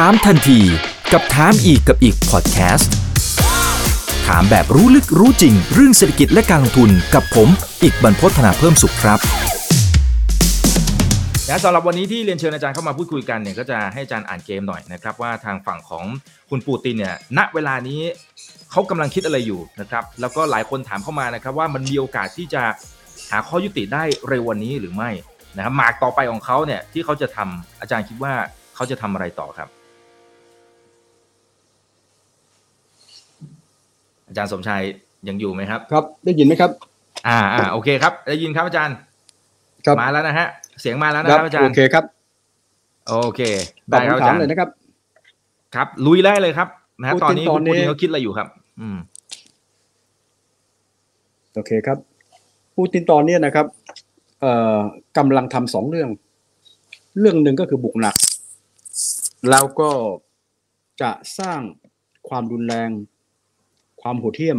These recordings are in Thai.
ถามทันทีกับถามอีกกับอีกพอดแคสต์ถามแบบรู้ลึกรู้จริง เรื่องเศรษฐกิจและการลงทุนกับผม อีกบรรพฒนาเพิ่มสุขครับนะสำหรับวันนี้ที่เรียนเชิญอาจารย์เข้ามาพูดคุยกันเนี่ยก็จะให้อาจารย์อ่านเกมหน่อยนะครับว่าทางฝั่งของคุณปูตินเนี่ยณเวลานี้เขากำลังคิดอะไรอยู่นะครับแล้วก็หลายคนถามเข้ามานะครับว่ามันมีโอกาสที่จะหาข้อยุติได้เร็ววันนี้หรือไม่นะครับหมากต่อไปของเขาเนี่ยที่เขาจะทำอาจารย์คิดว่าเขาจะทำอะไรต่อครับ อาจารย์สมชายยังอยู่ไหมครับ ครับได้ยินไหมครับ อ่าอ่าโอเคครับ ได้ยินครับอาจารย์ครับมาแล้วนะฮะ เสียงมาแล้วนะครับอาจารโอย์เคครับ โอเคตอบได้ครับคำอาถาจามรย์เลยนะครับ ครับ ลุยได้เลยครับนะฮะพูดตอนถึงนี้ตอคุนณนี้ปูตินเขาคิดอะไรอยู่ครับ อืมโอเคครับปูตินตอนนี้นะครับเอ่อกำลังทำสองเรื่อง เรื่องหนึ่งก็คือบุกหนัก แล้วก็จะสร้างความรุนแรง ความโหดเหี้ยม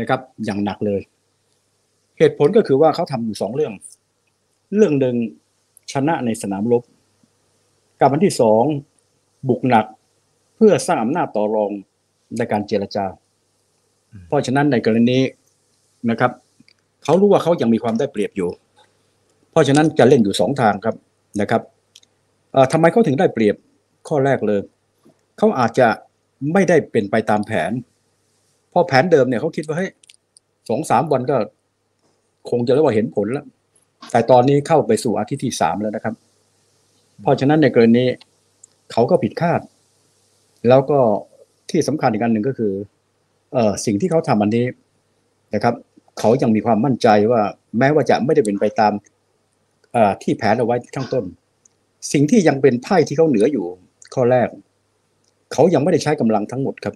นะครับ อย่างหนักเลย เหตุผลก็คือว่าเขาทำอยู่สองเรื่อง เรื่องหนึ่งชนะในสนามรบกับอันที่สองบุกหนักเพื่อสร้างอำนาจต่อรองในการเจรจา เพราะฉะนั้นในกรณีนะครับเขารู้ว่าเขายังมีความได้เปรียบอยู่ เพราะฉะนั้นจะเล่นอยู่สองทางครับนะครับทำไมเขาถึงได้เปรียบข้อแรกเลยเขาอาจจะไม่ได้เป็นไปตามแผน ราะแผนเดิมเนี่ยเขาคิดว่าเฮ้ยสองสามวันก็คงจะเรียกว่าเห็นผลแล้ว แต่ตอนนี้เข้าไปสู่อาทิตย์ที่สามแล้วนะครับ เพราะฉะนั้นในกรณีเขาก็ผิดคาด แล้วก็ที่สำคัญอีกอันหนึ่งก็คือ เออสิ่งที่เขาทำอันนี้นะครับ เขายังมีความมั่นใจว่า แม้ว่าจะไม่ได้เป็นไปตามที่แผนเอาไว้ข้างต้น สิ่งที่ยังเป็นไพ่ที่เขาเหนืออยู่ ข้อแรก เขายังไม่ได้ใช้กำลังทั้งหมดครับ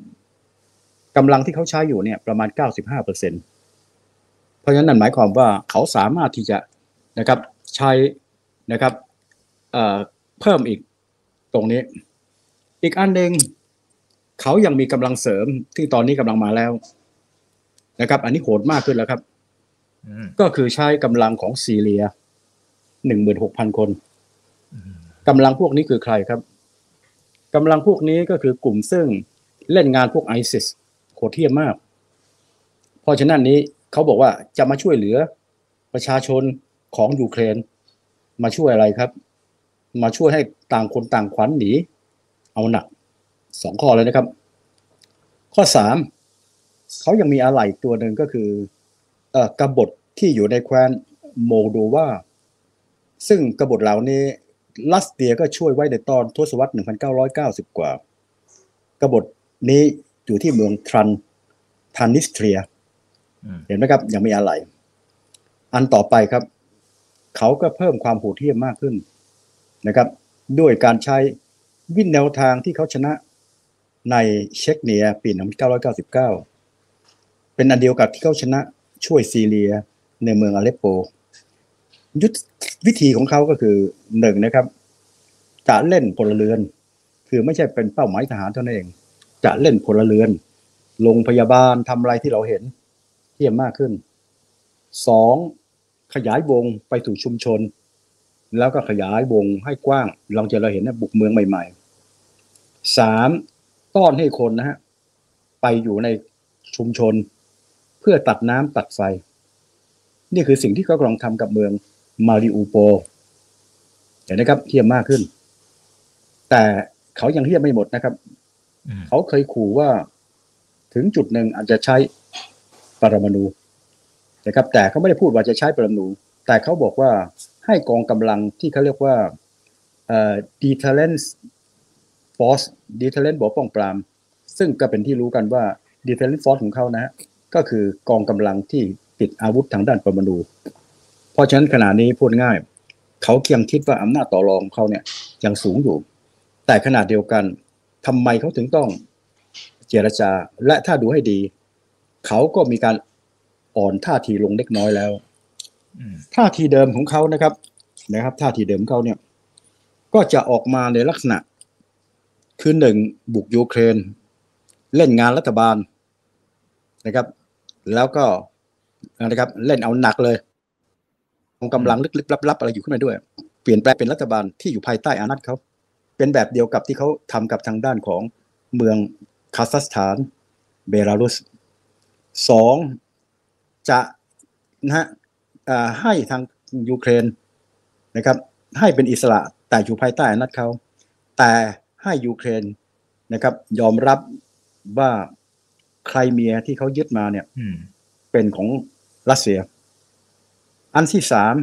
กำลังที่เขาใช้อยู่เนี่ยประมาณ 95เปอร์เซ็นเพราะฉะนั้นนั่นหมายความว่าเขาสามารถที่จะนะครับใช้นะครับเอ่อเพิ่มอีกตรงนี้ อีกอันหนึ่งเขายังมีกำลังเสริมที่ตอนนี้กำลังมาแล้วนะครับ อันนี้โหดมากขึ้นแล้วครับอืมก็คือใช้กำลังของซีเรียหนึ่งหมื่นหกพันคนอืมกำลังพวกนี้คือใครครับกำลังพวกนี้ก็คือกลุ่มซึ่งเล่นงานพวกไอซิส โหดเที่ยมมาก เพราะฉะนั้นนี้เขาบอกว่าจะมาช่วยเหลือประชาชนของยูเครน มาช่วยอะไรครับ มาช่วยให้ต่างคนต่างขวัญหนีเอาหนักสองข้อเลยนะครับ ข้อสามเขายังมีอะไรตัวหนึ่งก็คือเอกบฏที่อยู่ในแคว้นโมโดวาซึ่งกบฏเหล่านี้รัสเซียก็ช่วยไว้ในตอนทศวรรษ 1990 กว่า กบฏนี้ อยู่ที่เมืองทรันทานิสเทรียอืมเห็นไหมครับ ยังมีอะไร อันต่อไปครับ เขาก็เพิ่มความโหดเหี้ยมมากขึ้นนะครับ ด้วยการใช้วินแนวทางที่เขาชนะในเช็กเนียปี 1999 เป็นอันเดียวกับที่เขาชนะช่วยซีเรียในเมืองอเลปโป ยุทธวิธีของเขาก็คือหนึ่งนะครับ จะเล่นพลเรือน คือไม่ใช่เป็นเป้าหมายทหารเท่านั้นเอง จะเล่นพลเรือนลงพยาบาลทำอะไรที่เราเห็นเที่ยมมากขึ้นสองขยายวงไปสู่ชุมชน แล้วก็ขยายวงให้กว้างเราจะเราเห็นนะบุกเมืองใหม่ๆสามต้อนให้คนนะฮะไปอยู่ในชุมชน เพื่อตัดน้ำตัดไฟ นี่คือสิ่งที่เขากำลังทำกับเมืองมาริอูโปเห็นนะครับเทียมมากขึ้น แต่เขายังเทียมไม่หมดนะครับ เขาเคยขู่ว่าถึงจุดหนึ่งอาจจะใช้ปรมาณูนะครับ แต่เขาไม่ได้พูดว่าจะใช้ปรมาณูแต่เขาบอกว่าให้กองกำลังที่เขาเรียกว่าเอ่อ deterrence force deterrence บอกป้องปราม ซึ่งก็เป็นที่รู้กันว่า deterrence force ของเขานะ ก็คือกองกำลังที่ติดอาวุธทางด้านปรมาณูเพราะฉะนั้นขณะนี้พูดง่าย เขายังคิดว่าอำนาจต่อรองของเขาเนี่ยยังสูงอยู่ แต่ขณะเดียวกัน ทำไมเขาถึงต้องเจรจา และถ้าดูให้ดี เขาก็มีการอ่อนท่าทีลงเล็กน้อยแล้วอืมท่าทีเดิมของเขานะครับ นะครับ ท่าทีเดิมของเขาเนี่ย ก็จะออกมาในลักษณะ คือหนึ่งบุกยูเครน เล่นงานรัฐบาลนะครับ แล้วก็นะครับ เล่นเอาหนักเลยกองกำลังลึกๆลับๆอะไรอยู่ขึ้นมาด้วย เปลี่ยนแปลงเป็นรัฐบาลที่อยู่ภายใต้อานัตเขา เป็นแบบเดียวกับที่เขาทำกับทางด้านของเมืองคาซัคสถาน เบลารุสสองจะนะฮะอ่าให้ทางยูเครนนะครับ ให้เป็นอิสระแต่อยู่ภายใต้อำนาจเขา แต่ให้ยูเครนนะครับ ยอมรับว่าใครเมียที่เขายึดมาเนี่ยอืมเป็นของรัสเซีย อันที่สาม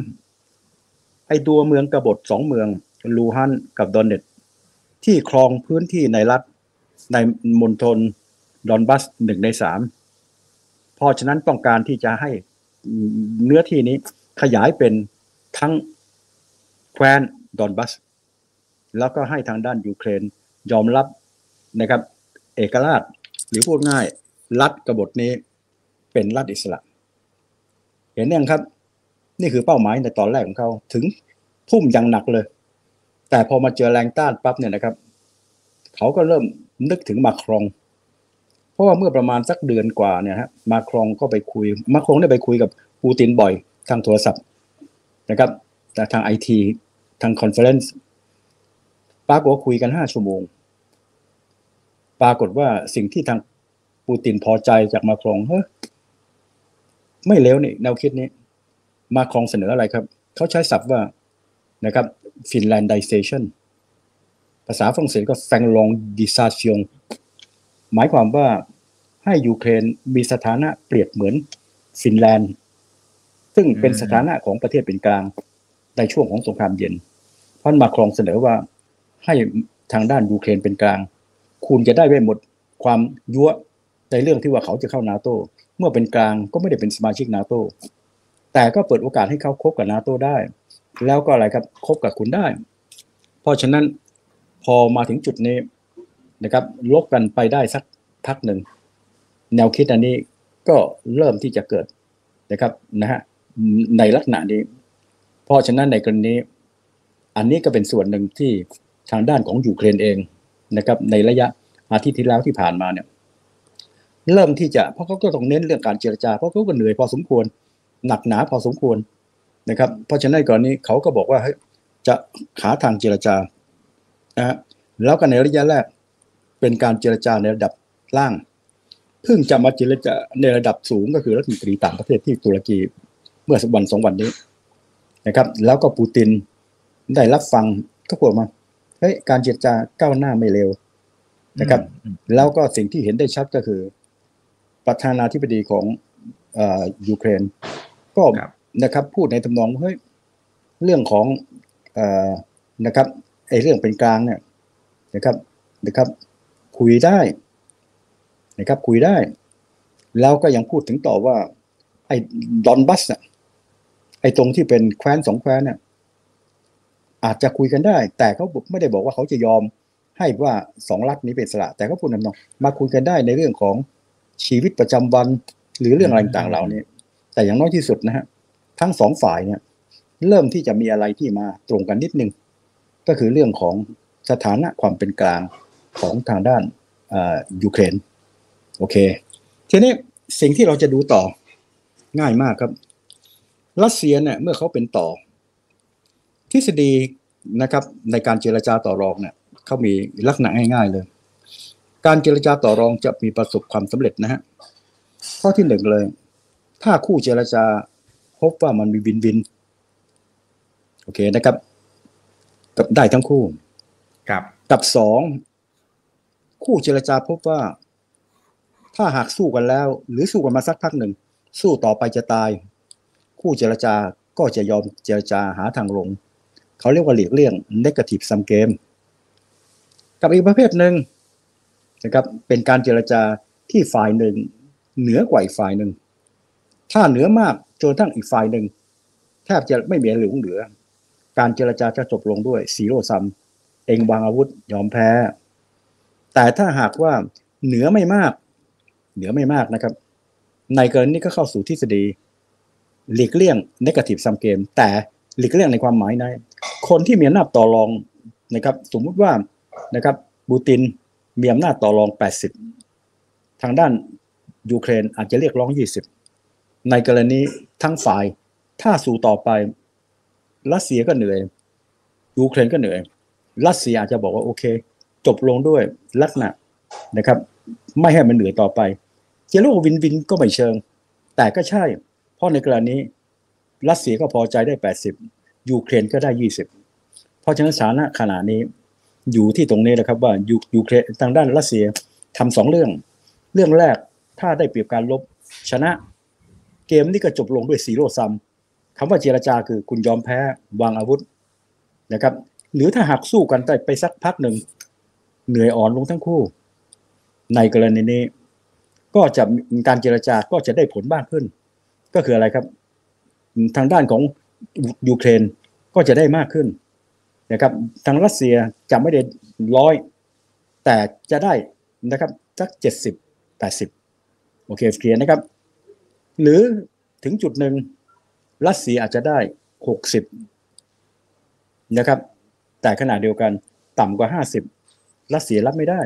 ไอ้ตัวเมืองกบฏสองเมือง ลูฮันกับดอนเนต ที่ครองพื้นที่ในรัฐในมณฑลดอนบัสหนึ่งในสามเพราะฉะนั้นต้องการที่จะให้เนื้อที่นี้ขยายเป็นทั้งแคว้นดอนบัส แล้วก็ให้ทางด้านยูเครนยอมรับนะครับ เอกราชหรือพูดง่าย รัฐกบฏนี้เป็นรัฐอิสระ เห็นยังครับ นี่คือเป้าหมายในตอนแรกของเขาถึงทุ่มอย่างหนักเลย แต่พอมาเจอแรงต้านปั๊บเนี่ยนะครับ เขาก็เริ่มนึกถึงมาครอง เพราะว่าเมื่อประมาณสักเดือนกว่าเนี่ยฮะมาครองก็ไปคุย มาครองได้ไปคุยกับปูตินบ่อยทางโทรศัพท์นะครับแต่ทางไอทีทาง conference ปรากฏว่าคุยกันห้าชั่วโมง ปรากฏว่าสิ่งที่ทางปูตินพอใจจากมาครงเฮ้ยไม่เลวนี่แนวคิดนี้ มาครงเสนออะไรครับ เขาใช้ศัพท์ว่านะครับ Finlandization ภาษาฝรั่งเศสก็ f a n l o n d i s a t i o n หมายความว่าให้ยูเครนมีสถานะเปรียบเหมือนฟินแลนด์ ซึ่งเป็นสถานะของประเทศเป็นกลางในช่วงของสงครามเย็นเพราะมาครองเสนอว่าให้ทางด้านยูเครนเป็นกลาง คุณจะได้ไม่หมดความยั่วในเรื่องที่ว่าเขาจะเข้านาโตเมื่อเป็นกลางก็ไม่ได้เป็นสมาชิกนาโตแต่ก็เปิดโอกาสให้เขาคบกับนาโตได้ แล้วก็อะไรครับคบกับคุณได้ เพราะฉะนั้นพอมาถึงจุดนี้นะครับ ลบกันไปได้สักพักหนึ่ง แนวคิดอันนี้ก็เริ่มที่จะเกิดนะครับนะฮะในลักษณะนี้ เพราะฉะนั้นในกรณีอันนี้ก็เป็นส่วนหนึ่งที่ทางด้านของยูเครนเองนะครับ ในระยะอาทิตย์ที่แล้วที่ผ่านมาเนี่ย เริ่มที่จะเพราะเขาก็ต้องเน้นเรื่องการเจรจา เพราะเขาก็เหนื่อยพอสมควร หนักหนาพอสมควร นะครับ เพราะฉะนั้นก่อนนี้เขาก็บอกว่าเฮ้ยจะหาทางเจรจานะฮะแล้วก็ในระยะแรกเป็นการเจรจาในระดับล่าง เพิ่งจะมาเจรจาในระดับสูงก็คือรัฐมนตรีต่างประเทศที่ตุรกีเมื่อวันสองวันนี้นะครับ แล้วก็ปูตินได้รับฟังก็พูดมาเฮ้ยการเจรจาก้าวหน้าไม่เร็วนะครับอืมแล้วก็สิ่งที่เห็นได้ชัดก็คือ ประธานาธิบดีของเออยูเครน ก็ครับ นะครับ พูดในทำนองว่าเฮ้ยเรื่องของเออนะครับไอ้เรื่องเป็นกลางเนี่ยนะครับนะครับ คุยได้นะครับ คุยได้ แล้วก็ยังพูดถึงต่อว่า ไอ้ดอนบัสเนี่ยไอ้ตรงที่เป็นแคว้นสองแคว้นเนี่ยอาจจะคุยกันได้ แต่เขาไม่ได้บอกว่าเขาจะยอมให้ว่าสองรัฐนี้เป็นสระแต่ก็พูดนำนองมาคุยกันได้ในเรื่องของชีวิตประจำวัน หรือเรื่องอะไรต่างเหล่านี้ แต่อย่างน้อยที่สุดนะฮะ ทั้งสองฝ่ายเนี่ยเริ่มที่จะมีอะไรที่มาตรงกันนิดนึง ก็คือเรื่องของสถานะความเป็นกลางของทางด้านยูเครนโอเค ทีนี้สิ่งที่เราจะดูต่อง่ายมากครับ รัสเซียเนี่ยเมื่อเขาเป็นต่อ ทฤษฎีนะครับในการเจรจาต่อรองเนี่ยเขามีลักษณะง่ายๆเลย การเจรจาต่อรองจะมีประสบความสำเร็จนะฮะข้อที่หนึ่งเลย ถ้าคู่เจรจา พบว่ามันมีวินวิน โอเคนะครับ กับได้ทั้งคู่ ครับ กับสองคู่เจรจาพบว่า ถ้าหากสู้กันแล้ว หรือสู้กันมาสักพักหนึ่ง สู้ต่อไปจะตาย คู่เจรจาก็จะยอมเจรจาหาทางลง เขาเรียกว่าหลีกเลี่ยง negative sum game กับอีกประเภทหนึ่งนะครับเป็นการเจรจาที่ฝ่ายหนึ่ง เหนือกว่าอีกฝ่ายหนึ่ง ถ้าเหนือมาก จนทั้งอีกฝ่ายหนึ่งแทบจะไม่มีเหลือเหลือ การเจรจาจะจบลงด้วยซีโร่ซัมเองวางอาวุธยอมแพ้ แต่ถ้าหากว่าเหนือไม่มาก เหนือไม่มากนะครับ ในกรณีนี้ก็เข้าสู่ทฤษฎีหลีกเลี่ยง negative sum game แต่หลีกเลี่ยงในความหมายในคนที่มีอำนาจต่อรองนะครับ สมมุติว่านะครับบูตินมีอำนาจต่อรอง 80 ทางด้านยูเครนอาจจะเรียกร้อง 20 ในกรณี ทั้งฝ่าย ถ้าสู่ต่อไป รัสเซียก็เหนื่อย ยูเครนก็เหนื่อย รัสเซียอาจจะบอกว่าโอเค จบลงด้วยลักษณะนะครับ ไม่ให้มันเหนื่อยต่อไป จะว่า win-win ก็ไม่เชิง แต่ก็ใช่ เพราะในกรณีรัสเซียก็พอใจได้ 80 ยูเครนก็ได้ 20 เพราะฉะนั้นสถานะขณะนี้อยู่ที่ตรงนี้แหละครับว่ายูยูเครนทางด้านรัสเซียทำสองเรื่อง เรื่องแรกถ้าได้เปรียบการรบชนะ เกมนี้ก็จบลงด้วย zero-sumคำว่าเจรจาคือคุณยอมแพ้วางอาวุธนะครับ หรือถ้าหากสู้กันไปไปสักพักหนึ่ง เหนื่อยอ่อนลงทั้งคู่ ในกรณีนี้ ก็จะการเจรจาก็จะได้ผลมากขึ้น ก็คืออะไรครับ ทางด้านของยูเครนก็จะได้มากขึ้นนะครับ ทางรัสเซียจะไม่ได้ร้อยแต่จะได้นะครับสักเจ็ดสิบแปดสิบโอเคเคลียร์นะครับ หรือถึงจุดหนึ่งรัสเซียอาจจะได้หกสิบนะครับ แต่ขณะเดียวกันต่ำกว่าห้าสิบรัสเซียรับไม่ได้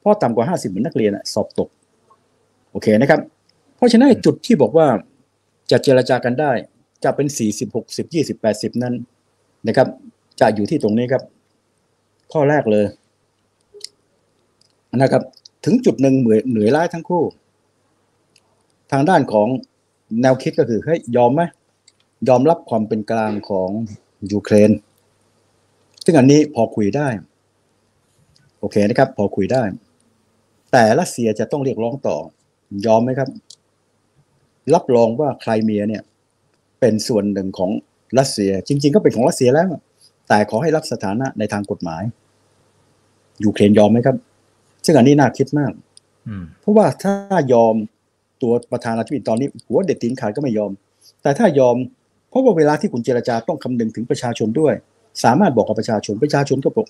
เพราะต่ำกว่าห้าสิบเหมือนนักเรียนสอบตก โอเคนะครับ เพราะฉะนั้นจุดที่บอกว่าจะเจรจากันได้ จะเป็นสี่สิบหกสิบยี่สิบแปดสิบนั้นนะครับ จะอยู่ที่ตรงนี้ครับ ข้อแรกเลยนะครับ ถึงจุดหนึ่งเหนื่อยเหนื่อยล้าทั้งคู่ ทางด้านของแนวคิดก็คือให้ยอมไหมยอมรับความเป็นกลางของยูเครน ซึ่งอันนี้พอคุยได้ โอเคนะครับ พอคุยได้ แต่รัสเซียจะต้องเรียกร้องต่อ ยอมไหมครับ รับรองว่าไครเมียเนี่ย เป็นส่วนหนึ่งของรัสเซีย จริง ๆ ก็เป็นของรัสเซียแล้ว แต่ขอให้รับสถานะในทางกฎหมายยูเครนยอมไหมครับ ซึ่งอันนี้น่าคิดมากอืมเพราะว่าถ้ายอม ตัวประธานาธิบดีตอนนี้หัวเด็ดตีนขาดก็ไม่ยอม แต่ถ้ายอมเพราะว่าเวลาที่คุณเจรจาต้องคำนึงถึงประชาชนด้วย สามารถบอกกับประชาชนประชาชนก็บอก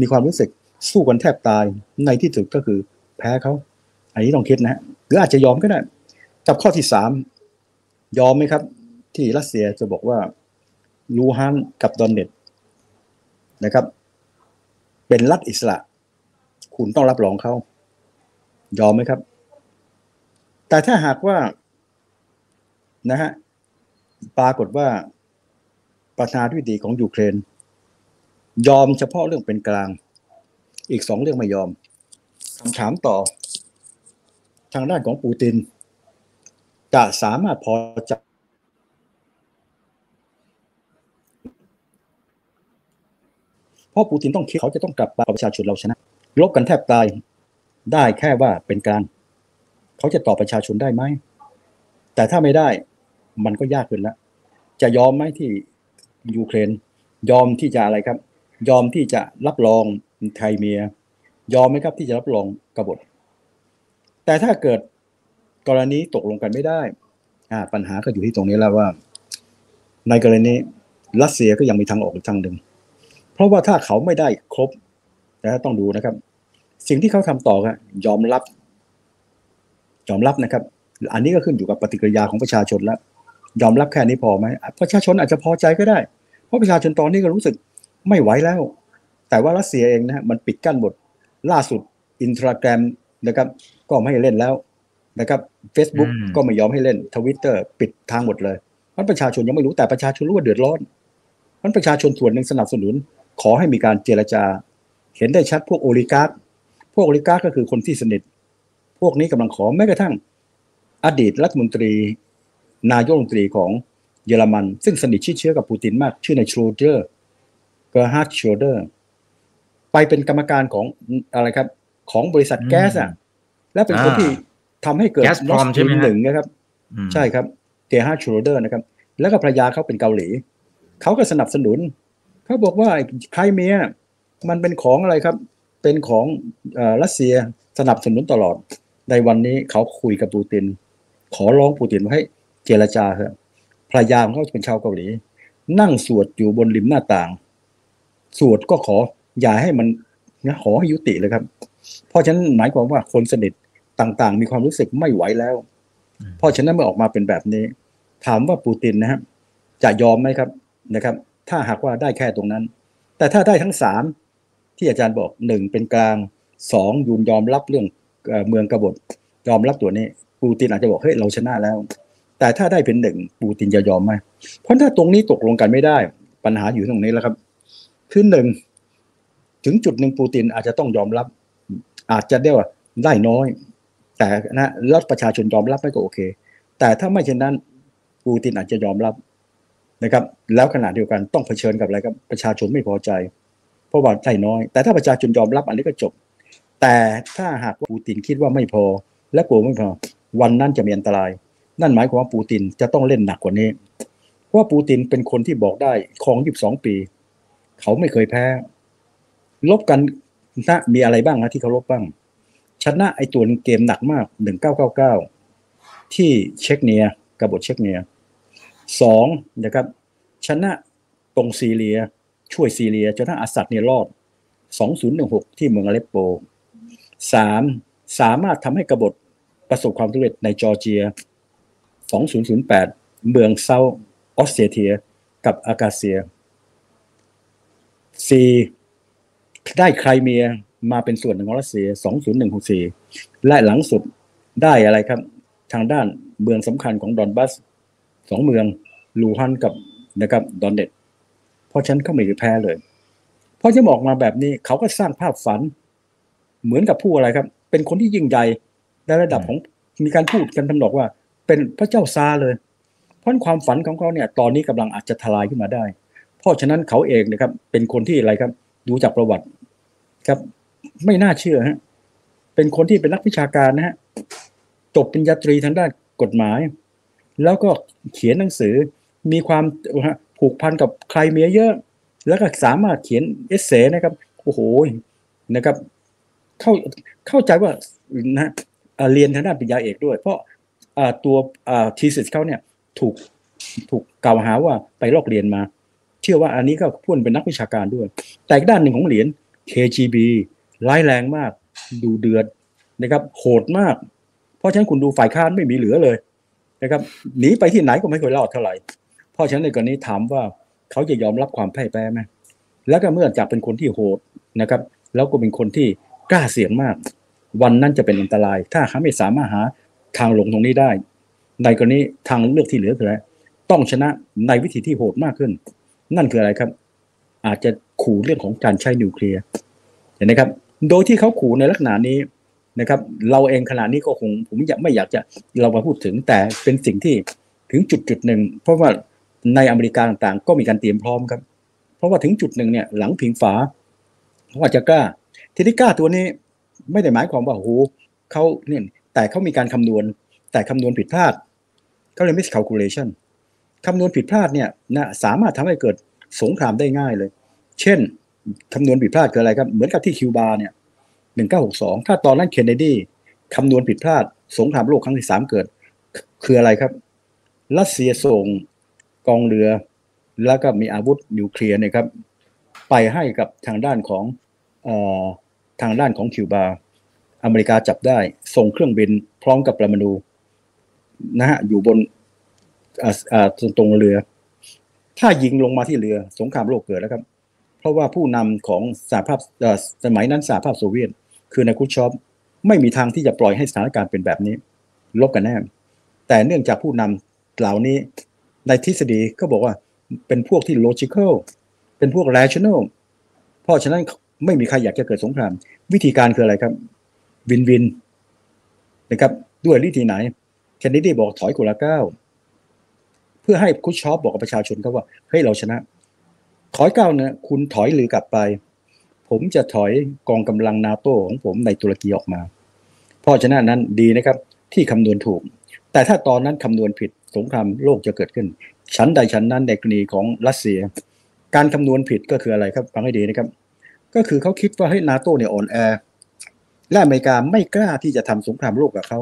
มีความรู้สึกสู้กันแทบตายในที่สุดก็คือแพ้เขาอันนี้ต้องคิดนะฮะหรืออาจจะยอมก็ได้กับข้อที่สามยอมไหมครับ ที่รัสเซียจะบอกว่าลูฮันกับดอนเนตนะครับ เป็นรัฐอิสระ คุณต้องรับรองเขายอมไหมครับ แต่ถ้าหากว่านะฮะปรากฏว่าประธานาธิบดีของยูเครน ยอมเฉพาะเรื่องเป็นกลาง อีกสองเรื่องไม่ยอมคำถามต่อ ทางด้านของปูติน จะสามารถพอใจเพราะปูตินต้องคิดเขาจะต้องกลับมาประชาชนเราชนะลบกันแทบตายได้แค่ว่าเป็นกลาง เขาจะตอบประชาชนได้ไหม แต่ถ้าไม่ได้มันก็ยากขึ้นล้วจะยอมไหมที่ยูเครน ยอมที่จะอะไรครับ ยอมที่จะรับรองไทยเมีย ยอมไหมครับที่จะรับรองกบฏ แต่ถ้าเกิดกรณีตกลงกันไม่ได้ อ่า ปัญหาก็อยู่ที่ตรงนี้แล้วว่า ในกรณีรัสเซียก็ยังมีทางออกอีกทางหนึ่ง เพราะว่าถ้าเขาไม่ได้ครบนะต้องดูนะครับ สิ่งที่เขาทำต่อครับยอมรับ ยอมรับนะครับ อันนี้ก็ขึ้นอยู่กับปฏิกิริยาของประชาชนแล้ว ยอมรับแค่นี้พอไหมประชาชนอาจจะพอใจก็ได้ เพราะประชาชนตอนนี้ก็รู้สึกไม่ไหวแล้ว แต่ว่ารัสเซียเองนะฮะมันปิดกั้นหมดล่าสุดอินทราแกรมนะครับ ก็ไม่ให้เล่นแล้วนะครับ Facebook อืมก็ไม่ยอมให้เล่นทวิตเตอร์ปิดทางหมดเลยเพราะประชาชนยังไม่รู้แต่ประชาชนรู้ว่าเดือดร้อนเพราะประชาชนส่วนหนึ่งสนับสนุน ขอให้มีการเจรจา เห็นได้ชัดพวกโอลิการ์พวกโอลิการ์ก็คือคนที่สนิท พวกนี้กำลังขอแม้กระทั่ง อดีตรัฐมนตรี นายกรัฐมนตรีของเยอรมัน ซึ่งสนิทชิดเชื้อกับปูตินมาก ชื่อนายชโรเดอร์เกอร์ฮาร์ดชโรเดอร์ไปเป็นกรรมการของอะไรครับ ของบริษัทอืมแก๊สอะและเป็นคนอ่าที่ทำให้เกิด Gazprom ใช่ไหมฮะหนึ่งนะครับอืมใช่ครับเกอร์ฮาร์ดชโรเดอร์นะครับ แล้วก็ภรรยาเขาเป็นเกาหลีเขาก็สนับสนุนเขาบอกว่าไครเมียมันเป็นของอะไรครับ เป็นของเอ่อรัสเซียสนับสนุนตลอด ในวันนี้เขาคุยกับปูติน ขอร้องปูตินว่าให้เจรจาเถอะภรรยาของเขาเป็นชาวเกาหลี นั่งสวดอยู่บนริมหน้าต่าง สวดก็ขออย่าให้มันนะขอให้ยุติเลยครับ เพราะฉะนั้นหมายความว่าคนสนิทต่างๆ มีความรู้สึกไม่ไหวแล้ว เพราะฉะนั้นเมื่อออกมาเป็นแบบนี้ ถามว่าปูตินนะครับจะยอมไหมครับนะครับ ถ้าหากว่าได้แค่ตรงนั้น แต่ถ้าได้ทั้งสามที่อาจารย์บอกหนึ่งเป็นกลางสองยูนยอมรับเรื่อง เมืองกบฏยอมรับตัวนี้ ปูตินอาจจะบอกเฮ้ยเราชนะแล้ว แต่ถ้าได้เป็นหนึ่งปูตินจะยอมไหมเพราะถ้าตรงนี้ตกลงกันไม่ได้ ปัญหาอยู่ตรงนี้แล้วครับคือหนึ่งถึงจุดหนึ่งปูตินอาจจะต้องยอมรับ อาจจะได้ว่าได้น้อย แต่นะรัฐประชาชนยอมรับไม่ก็โอเค แต่ถ้าไม่เช่นนั้นปูตินอาจจะยอมรับนะครับ แล้วขณะเดียวกันต้องเผชิญกับอะไรครับประชาชนไม่พอใจ เพราะว่าได้น้อย แต่ถ้าประชาชนยอมรับอันนี้ก็จบ แต่ถ้าหากปูตินคิดว่าไม่พอ และกลัวไม่พอ วันนั้นจะมีอันตราย นั่นหมายความว่าปูตินจะต้องเล่นหนักกว่านี้เพราะว่าปูตินเป็นคนที่บอกได้ครอง22ปี เขาไม่เคยแพ้ ลบกันนะมีอะไรบ้างนะที่เขาลบบ้าง ชนะไอตัวเกมหนักมาก1999ที่เช็กเนียกบฏเช็กเนียสองนะครับ ชนะตรงซีเรีย ช่วยซีเรียจนทั้งอาสัดเนี่ยรอด2016ที่เมืองอเลปโป สามสามารถทำให้กบฏประสบความสำเร็จในจอร์เจีย 2008 เมืองเซาท์ออสซีเชียกับอับคาเซีย 4. ได้ไครเมียมาเป็นส่วนหนึ่งของรัสเซีย 20164 และหลังสุดได้อะไรครับ ทางด้านเมืองสำคัญของดอนบัสสองเมืองลูฮันกับนะครับดอนเน็ตเพราะฉันเขาไม่แพ้เลย เพราะจะบอกมาแบบนี้เขาก็สร้างภาพฝัน เหมือนกับผู้อะไรครับ เป็นคนที่ยิ่งใหญ่ในระดับของมีการพูดกันทำนองว่า เป็นพระเจ้าซาเลย เพราะความฝันของเขาเนี่ย ตอนนี้กำลังอาจจะทลายขึ้นมาได้ เพราะฉะนั้นเขาเองนะครับ เป็นคนที่อะไรครับ ดูจากประวัติครับ ไม่น่าเชื่อฮะเป็นคนที่เป็นนักวิชาการนะฮะจบปริญญาตรีทางด้านกฎหมาย แล้วก็เขียนหนังสือมีความผูกพันกับใครเมียเยอะ แล้วก็สามารถเขียนเอเซนะครับโอ้โหนะครับ เข้าเข้าใจว่านะเรียนทางด้านปริญญาเอกด้วย เพราะตัวทีสิสเขาเนี่ยถูกถูกกล่าวหาว่าไปลอกเรียนมา เชื่อว่าอันนี้ก็พูดเป็นนักวิชาการด้วย แต่อีกด้านหนึ่งของเหรียญ KGB ร้ายแรงมาก ดูเดือดนะครับโหดมาก เพราะฉะนั้นคุณดูฝ่ายค้านไม่มีเหลือเลยนะครับหนีไปที่ไหนก็ไม่เคยรอดเท่าไหร่ เพราะฉะนั้นในกรณีถามว่าเขาจะยอมรับความพ่ายแพ้ไหมแล้วก็เมื่อจากเป็นคนที่โหดนะครับ แล้วก็เป็นคนที่ กล้าเสี่ยงมาก วันนั้นจะเป็นอันตราย ถ้าเขาไม่สามารถหาทางลงตรงนี้ได้ ในกรณีทางเลือกที่เหลือคืออะไรต้องชนะในวิธีที่โหดมากขึ้น นั่นคืออะไรครับ อาจจะขู่เรื่องของการใช้นิวเคลียร์เห็นไหมครับ โดยที่เขาขู่ในลักษณะนี้นะครับ เราเองขณะนี้ก็คงผมอยากไม่อยากจะเรามาพูดถึงแต่เป็นสิ่งที่ถึงจุดจุดหนึ่งเพราะว่าในอเมริกาต่างๆ ก็มีการเตรียมพร้อมครับ เพราะว่าถึงจุดหนึ่งเนี่ยหลังผิงฝาเขาอาจจะกล้า ทีนี้กล้าตัวนี้ไม่ได้หมายความว่าโอ้โหเขาเนี่ยแต่เขามีการคำนวณ แต่คำนวณผิดพลาดเขาเรียก miscalculation คำนวณผิดพลาดเนี่ยนะสามารถทำให้เกิดสงครามได้ง่ายเลย เช่นคำนวณผิดพลาดคืออะไรครับ เหมือนกับที่คิวบาเนี่ยหนึ่งเก้าหกสองถ้าตอนนั้นเคนเนดีคำนวณผิดพลาด สงครามโลกครั้งที่สามเกิด คืออะไรครับ รัสเซียส่งกองเรือ แล้วก็มีอาวุธนิวเคลียร์นะครับ ไปให้กับทางด้านของออ ทางด้านของคิวบา อเมริกาจับได้ ส่งเครื่องบินพร้อมกับปรมาณูนะฮะอยู่บนตรงเรือ ถ้ายิงลงมาที่เรือสงครามโลกเกิดแล้วครับ เพราะว่าผู้นำของสหภาพสมัยนั้นสหภาพโซเวียต คือนายคุชชอปไม่มีทางที่จะปล่อยให้สถานการณ์เป็นแบบนี้ ลบกันแน่ แต่เนื่องจากผู้นำเหล่านี้ในทฤษฎีก็บอกว่าเป็นพวกที่ logical เป็นพวก rational เพราะฉะนั้น ไม่มีใครอยากจะเกิดสงคราม วิธีการคืออะไรครับ วินวินนะครับ ด้วยวิธีไหนเคนเนดีบอกถอยคนละก้าเพื่อให้คุชชอปบอกกับประชาชนเขาว่าเฮ้ยเราชนะ ถอยเก้าเนี่ยคุณถอยหรือกลับไป ผมจะถอยกองกำลังนาโต้ของผมในตุรกีออกมา เพราะฉะนั้นนั้นดีนะครับ ที่คำนวณถูก แต่ถ้าตอนนั้นคำนวณผิดสงครามโลกจะเกิดขึ้น ชั้นใดชั้นนั้นในกรณีของรัสเซีย การคำนวณผิดก็คืออะไรครับฟังให้ดีนะครับ ก็คือเขาคิดว่าเฮ้ยนาโต้เนี่ยอ่อนแอและอเมริกาไม่กล้าที่จะทำสงครามโลกกับเขา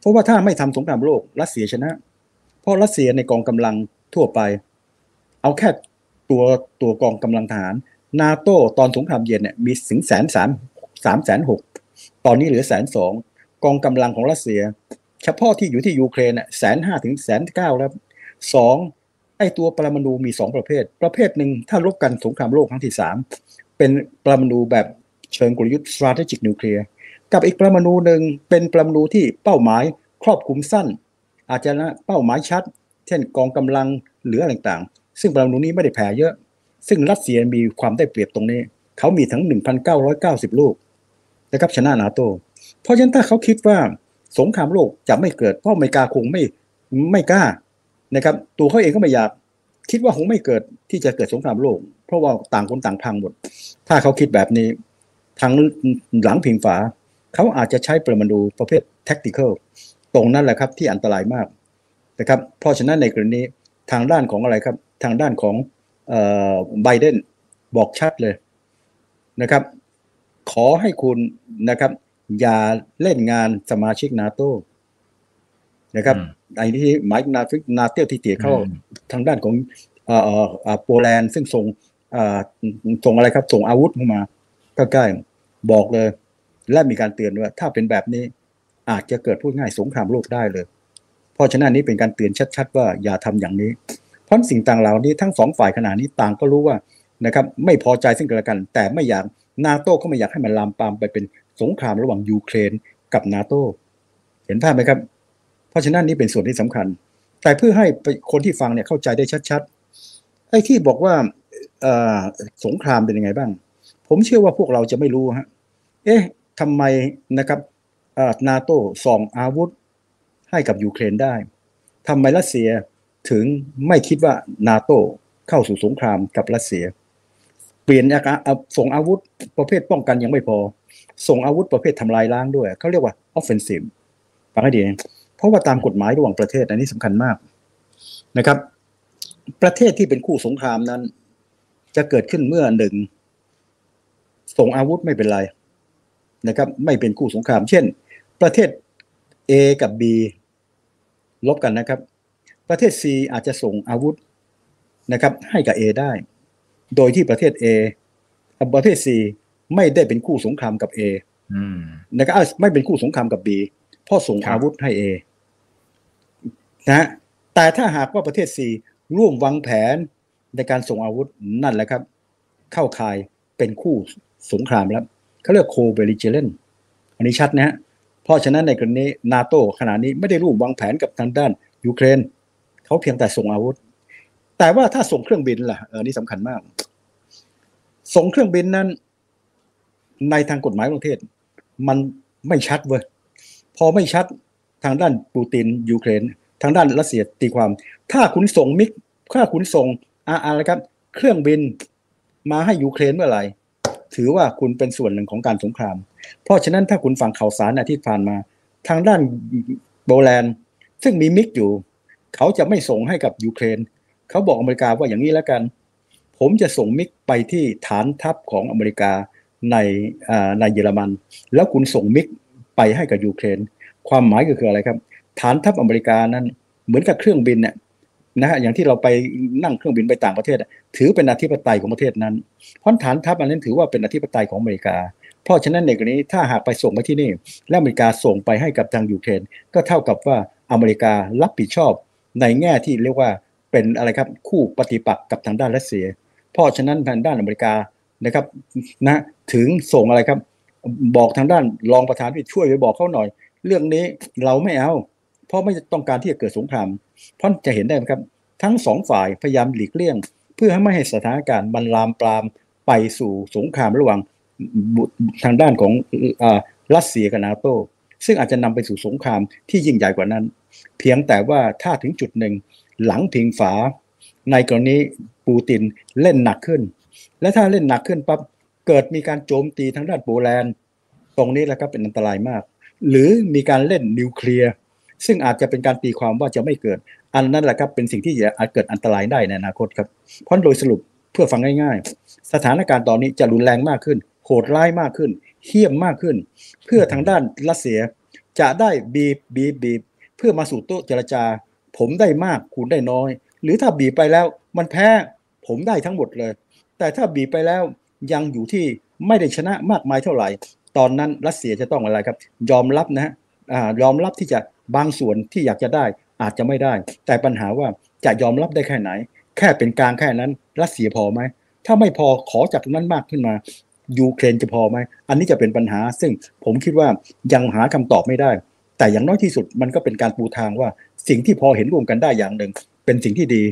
เพราะว่าถ้าไม่ทำสงครามโลกรัสเซียชนะ เพราะรัสเซียในกองกำลังทั่วไป เอาแค่ตัวตัวกองกำลังทหารนาโต้ตอนสงครามเย็นเนี่ยมีถึงแสนสามสามแสนหกตอนนี้เหลือแสนสองกองกำลังของรัสเซีย เฉพาะที่อยู่ที่ยูเครนเนี่ยแสนห้าถึงแสนเก้าแล้วสองไอตัวปรมาณูมีสองประเภท ประเภทหนึ่งถ้ารบกันสงครามโลกครั้งที่สาม เป็นปรมาณูแบบเชิงกลยุทธ์ strategic nuclear กับอีกปรมาณูหนึ่งเป็นปรมาณูที่เป้าหมายครอบคลุมสั้น อาจจะนะเป้าหมายชัด เช่นกองกำลังหรืออะไรต่างๆ ซึ่งปรมาณูนี้ไม่ได้แผ่เยอะ ซึ่งรัสเซียมีความได้เปรียบตรงนี้ เขามีทั้ง 1,990 ลูกนะครับชนะนาโต เพราะฉะนั้นถ้าเขาคิดว่าสงครามโลกจะไม่เกิดเพราะอเมริกาคงไม่ไม่กล้านะครับ ตัวเขาเองก็ไม่อยากคิดว่าคงไม่เกิดที่จะเกิดสงครามโลก เพราะว่าต่างคนต่างพังหมด ถ้าเขาคิดแบบนี้ทางหลังพิงฝา เขาอาจจะใช้ปรมาณูประเภท tactical ตรงนั้นแหละครับที่อันตรายมากนะครับเพราะฉะนั้นในกรณีทางด้านของอะไรครับ ทางด้านของไบเดนบอกชัดเลยนะครับ ขอให้คุณนะครับ อย่าเล่นงานสมาชิกนาโตนะครับไอ้ที่หมายนาฟิกนาเตียที่เตียเข้าทางด้านของโปแลนด์ซึ่งส่ง ส่งอะไรครับ ส่งอาวุธมาใกล้ๆบอกเลย และมีการเตือนว่าถ้าเป็นแบบนี้อาจจะเกิดพูดง่ายสงครามโลกได้เลย เพราะฉะนั้นนี้เป็นการเตือนชัด ๆ ว่าอย่าทำอย่างนี้ เพราะสิ่งต่างเหล่านี้ทั้งสองฝ่ายขณะนี้ต่างก็รู้ว่านะครับ ไม่พอใจซึ่งกันและกัน แต่ไม่อยากนาโต้ก็ไม่อยากให้มันลามปามไปเป็นสงครามระหว่างยูเครนกับนาโต้เห็นภาพไหมครับ เพราะฉะนั้นนี่เป็นส่วนที่สำคัญ แต่เพื่อให้คนที่ฟังเนี่ยเข้าใจได้ชัดๆไอ้ที่บอกว่า สงครามเป็นยังไงบ้าง ผมเชื่อว่าพวกเราจะไม่รู้ฮะเอ๊ะทำไมนะครับนาโต้ส่งอาวุธให้กับยูเครนได้ทำไมรัสเซียถึงไม่คิดว่านาโต้เข้าสู่สงครามกับรัสเซีย เปลี่ยนอาการส่งอาวุธประเภทป้องกันยังไม่พอ ส่งอาวุธประเภททำลายล้างด้วย เขาเรียกว่า offensive ฟังให้ดีเพราะว่าตามกฎหมายระหว่างประเทศอันนี้สำคัญมากนะครับ ประเทศที่เป็นคู่สงครามนั้น จะเกิดขึ้นเมื่อหนึ่งส่งอาวุธไม่เป็นไรนะครับ ไม่เป็นคู่สงคราม เช่น ประเทศ A กับ B ลบกันนะครับ ประเทศ C อาจจะส่งอาวุธนะครับ ให้กับ A ได้ โดยที่ประเทศ A ประเทศ C ไม่ได้เป็นคู่สงครามกับ A นะครับไม่เป็นคู่สงครามกับ B เพราะส่งอาวุธให้ A นะแต่ถ้าหากว่าประเทศ C ร่วมวางแผน ในการส่งอาวุธนั่นแหละครับ เข้าข่ายเป็นคู่สงครามแล้วเขาเรียก co-belligerent อันนี้ชัดนะฮะเพราะฉะนั้นในกรณีนาโตขณะนี้ไม่ได้ร่วมวางแผนกับทางด้านยูเครนเขาเพียงแต่ส่งอาวุธ แต่ว่าถ้าส่งเครื่องบินล่ะออนี่สำคัญมาก ส่งเครื่องบินนั้น ในทางกฎหมายประเทศ มันไม่ชัดเว้ยพอไม่ชัดทางด้านปูตินยูเครน ทางด้านรัสเซียตีความ ถ้าคุณส่งมิกถ้าคุณส่ง อะไรครับ เครื่องบินมาให้ยูเครนเมื่อไหร่ ถือว่าคุณเป็นส่วนหนึ่งของการสงคราม เพราะฉะนั้นถ้าคุณฟังข่าวสารอาทิตย์ที่ผ่านมา ทางด้านโปแลนด์ ซึ่งมีมิกอยู่ เขาจะไม่ส่งให้กับยูเครน เขาบอกอเมริกาว่าอย่างนี้แล้วกัน ผมจะส่งมิกไปที่ฐานทัพของอเมริกาในในเยอรมัน แล้วคุณส่งมิกไปให้กับยูเครน ความหมายก็คืออะไรครับ ฐานทัพอเมริกานั้นเหมือนกับเครื่องบินเนี่ย นะฮะอย่างที่เราไปนั่งเครื่องบินไปต่างประเทศ ถือเป็นอธิปไตยของประเทศนั้นเพราะฐานทัพอันนั้นถือว่าเป็นอธิปไตยของอเมริกา เพราะฉะนั้นในกรณีถ้าหากไปส่งไปที่นี่ และอเมริกาส่งไปให้กับทางยูเครนก็เท่ากับว่าอเมริการับผิดชอบในแง่ที่เรียกว่าเป็นอะไรครับคู่ปฏิปักษ์กับทางด้านรัสเซีย เพราะฉะนั้นทางด้านอเมริกานะครับนะถึงส่งอะไรครับ บอกทางด้านรองประธานที่ช่วยไปบอกเขาหน่อย เรื่องนี้เราไม่เอา เพราะไม่ต้องการที่จะเกิดสงครามเพราะจะเห็นได้ครับ ทั้งสองฝ่ายพยายามหลีกเลี่ยง เพื่อให้ไม่ให้สถานการณ์บรรลามปรามไปสู่สงครามระหว่างทางด้านของรัสเซียกับนาโตซึ่งอาจจะนำไปสู่สงครามที่ยิ่งใหญ่กว่านั้น เพียงแต่ว่าถ้าถึงจุดหนึ่งหลังพิงฝา ในกรณีปูตินเล่นหนักขึ้น และถ้าเล่นหนักขึ้นปั๊บเกิดมีการโจมตีทางด้านโปแลนด์ ตรงนี้แล้วก็เป็นอันตรายมาก หรือมีการเล่นนิวเคลียร์ ซึ่งอาจจะเป็นการตีความว่าจะไม่เกิด อันนั้นแหละครับเป็นสิ่งที่จะอาจเกิดอันตรายได้ในอนาคตครับเพราะโดยสรุปเพื่อฟังง่าย ๆ สถานการณ์ตอนนี้จะรุนแรงมากขึ้น โหดร้ายมากขึ้นเหี้ยมมากขึ้น เพื่อทางด้านรัสเซีย จะได้บีบบีบบีบเพื่อมาสู่โต๊ะเจรจา ผมได้มากคุณได้น้อย หรือถ้าบีบไปแล้วมันแพ้ผมได้ทั้งหมดเลย แต่ถ้าบีบไปแล้วยังอยู่ที่ไม่ได้ชนะมากมายเท่าไหร่ ตอนนั้นรัสเซียจะต้องอะไรครับ ยอมรับนะฮะยอมรับที่จะ บางส่วนที่อยากจะได้อาจจะไม่ได้ แต่ปัญหาว่าจะยอมรับได้แค่ไหน แค่เป็นกลางแค่นั้น รัสเซียพอไหม ถ้าไม่พอขอจากนั้นมากขึ้นมายูเครนจะพอไหม อันนี้จะเป็นปัญหา ซึ่งผมคิดว่ายังหาคำตอบไม่ได้ แต่อย่างน้อยที่สุดมันก็เป็นการปูทางว่า สิ่งที่พอเห็นร่วมกันได้อย่างหนึ่ง เป็นสิ่งที่ดี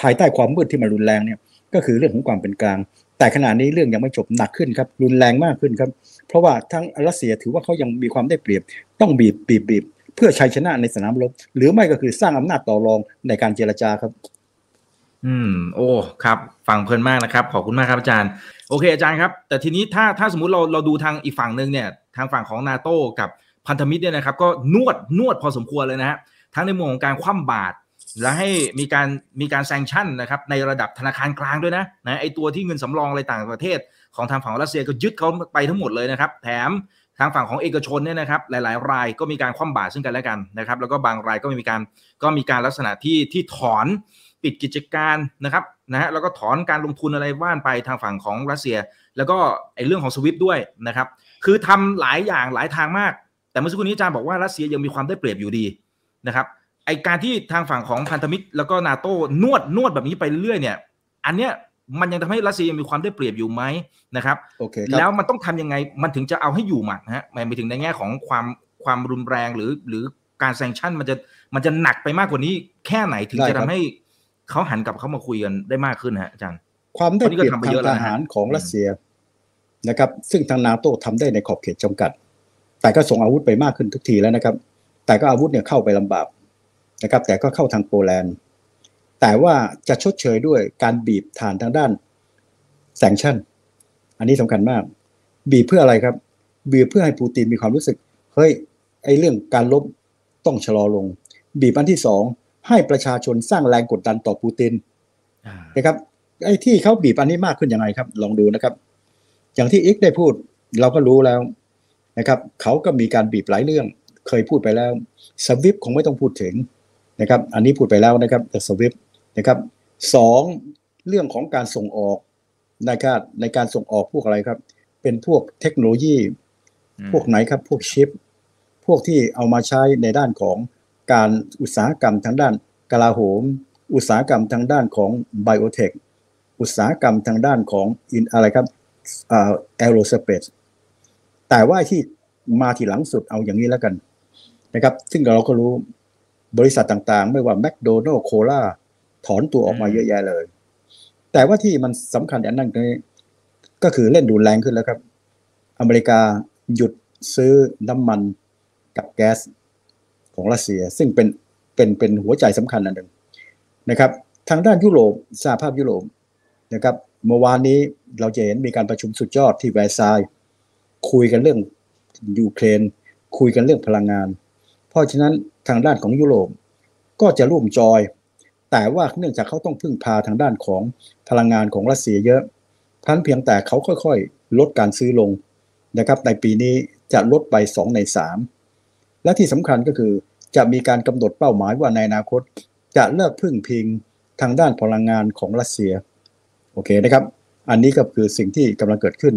ภายใต้ความมืดที่มันรุนแรงเนี่ยก็คือเรื่องของความเป็นกลาง แต่ขณะนี้เรื่องยังไม่จบหนักขึ้นครับ รุนแรงมากขึ้นครับ เพราะว่าทั้งรัสเซียถือว่าเขายังมีความได้เปรียบ ต้องบีบบีบบีบ เพื่อชัยชนะในสนามรบหรือไม่ก็คือสร้างอำนาจต่อรองในการเจรจาครับ อืม โอ้ครับ ฟังเพลินมากนะครับ ขอบคุณมากครับอาจารย์ โอเค อาจารย์ครับ แต่ทีนี้ถ้าถ้าสมมุติเราเราดูทางอีกฝั่งหนึ่งเนี่ย ทางฝั่งของนาโต้กับพันธมิตรเนี่ยนะครับ ก็นวดนวดพอสมควรเลยนะฮะทั้งในมุมของการคว่ำบาตรและให้มีการมีการแซงชั่นนะครับในระดับธนาคารกลางด้วยนะนะไอตัวที่เงินสำรองอะไรต่างประเทศ ของทางฝั่งรัสเซียก็ยึดเขาไปทั้งหมดเลยนะครับ แถม ทางฝั่งของเอกชนเนี่ยนะครับหลาย ๆ รายก็มีการคว่ำบาตรซึ่งกันและกันนะครับ แล้วก็บางรายก็มีการก็มีการลักษณะที่ที่ถอนปิดกิจการนะครับนะฮะแล้วก็ถอนการลงทุนอะไรว่านไปทางฝั่งของรัสเซีย แล้วก็ไอ้เรื่องของสวิฟด้วยนะครับ คือทำหลายอย่างหลายทางมาก แต่เมื่อสักครู่นี้อาจารย์บอกว่ารัสเซียยังมีความได้เปรียบอยู่ดีนะครับไอการที่ทางฝั่งของพันธมิตรแล้วก็นาโต้นวดนวดแบบนี้ไปเรื่อยเนี่ย อันเนี้ย มันยังทำให้รัสเซียยังมีความได้เปรียบอยู่ไหมนะครับโอเคครับแล้วมันต้องทำยังไงมันถึงจะเอาให้อยู่หมัดนะฮะหมายถึงในแง่ของความความรุนแรงหรือหรือการแซงชั่นมันจะมันจะหนักไปมากกว่านี้ แค่ไหนถึงได้จะครัทำบให้เขาหันกลับเข้ามาคุยกันได้มากขึ้นฮะอาจารย์ ความได้เปรียบคนนี้ก็ทำไปทาเยงอะแล้วทนะหารของรัสเซียนะครับ ซึ่งทางนาโต้ทำได้ในขอบเขตจำกัด แต่ก็ส่งอาวุธไปมากขึ้นทุกทีแล้วนะครับ แต่ก็อาวุธเนี่ยเข้าไปลำบากนะครับ แต่ก็เข้าทางโปแลนด์ แต่ว่าจะชดเชยด้วยการบีบฐานทางด้านแซงชั่น อันนี้สำคัญมาก บีบเพื่ออะไรครับ บีบเพื่อให้ปูตินมีความรู้สึก เฮ้ย ไอ้เรื่องการลบต้องชะลอลง บีบอันที่สองให้ประชาชนสร้างแรงกดดันต่อปูตินอ่านะครับ ไอ้ที่เขาบีบอันนี้มากขึ้นยังไงครับ ลองดูนะครับ อย่างที่อีกได้พูดเราก็รู้แล้วนะครับ เขาก็มีการบีบหลายเรื่อง เคยพูดไปแล้ว สวิฟคงไม่ต้องพูดถึงนะครับ อันนี้พูดไปแล้วนะครับแต่สวิฟ นะครับสองเรื่องของการส่งออกนะครับในการส่งออกพวกอะไรครับ เป็นพวกเทคโนโลยีอืมพวกไหนครับ พวกชิป พวกที่เอามาใช้ในด้านของการอุตสาหกรรมทางด้านกลาโหม อุตสาหกรรมทางด้านของไบโอเทคอุตสาหกรรมทางด้านของอินอะไรครับเอ่อแอโรสเปซแต่ว่าที่มาทีหลังสุดเอาอย่างนี้แล้วกันนะครับ ซึ่งเราก็รู้บริษัทต่างๆ ไม่ว่าแมคโดนัลล์โคลา ถอนตัวออกมาเยอะแยะเลย แต่ว่าที่มันสำคัญอย่างนั้นคือก็คือเล่นดูแรงขึ้นแล้วครับ อเมริกาหยุดซื้อน้ำมันกับแก๊สของรัสเซีย ซึ่งเป็นเป็นเป็นหัวใจสำคัญอันหนึ่งนะครับ ทางด้านยุโรปสหภาพยุโรปนะครับ เมื่อวานนี้เราจะเห็นมีการประชุมสุดยอดที่แวร์ซายน์คุยกันเรื่องยูเครน คุยกันเรื่องพลังงาน เพราะฉะนั้นทางด้านของยุโรปก็จะร่วมจอย แต่ว่าเนื่องจากเขาต้องพึ่งพาทางด้านของพลังงานของรัสเซียเยอะพันเพียงแต่เขาค่อยๆ ลดการซื้อลงนะครับ ในปีนี้จะลดไป 2 ใน 3 และที่สำคัญก็คือจะมีการกำหนดเป้าหมายว่าในอนาคต จะเลิกพึ่งพิงทางด้านพลังงานของรัสเซีย โอเคนะครับ อันนี้ก็คือสิ่งที่กำลังเกิดขึ้น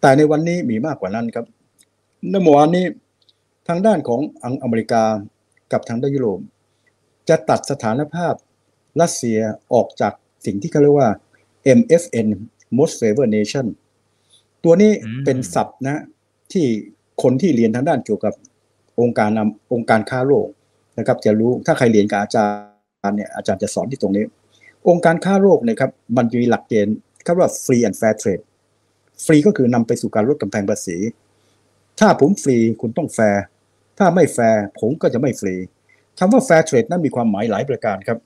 แต่ในวันนี้มีมากกว่านั้นครับในเมื่อวานนี้ทางด้านของอังอเมริกากับทางด้านยุโรปจะตัดสถานภาพ รัสเซียออกจากสิ่งที่เขาเรียกว่า MFN Most Favored Nation ตัวนี้อืมเป็นศัพท์นะที่คนที่เรียนทางด้านเกี่ยวกับองค์การนำองค์การค้าโลกนะครับ จะรู้ถ้าใครเรียนกับอาจารย์เนี่ยอาจารย์จะสอนที่ตรงนี้ องค์การค้าโลกเนะครับมันจะมีหลักเกณฑ์เขาเรียกว่า free and fair trade ฟรีก็คือนำไปสู่การลดกำแพงภาษี ถ้าผมฟรีคุณต้องแฟร์ถ้าไม่แฟร์ผมก็จะไม่ฟรีคำว่า fair trade นั้นมีความหมายหลายประการครับ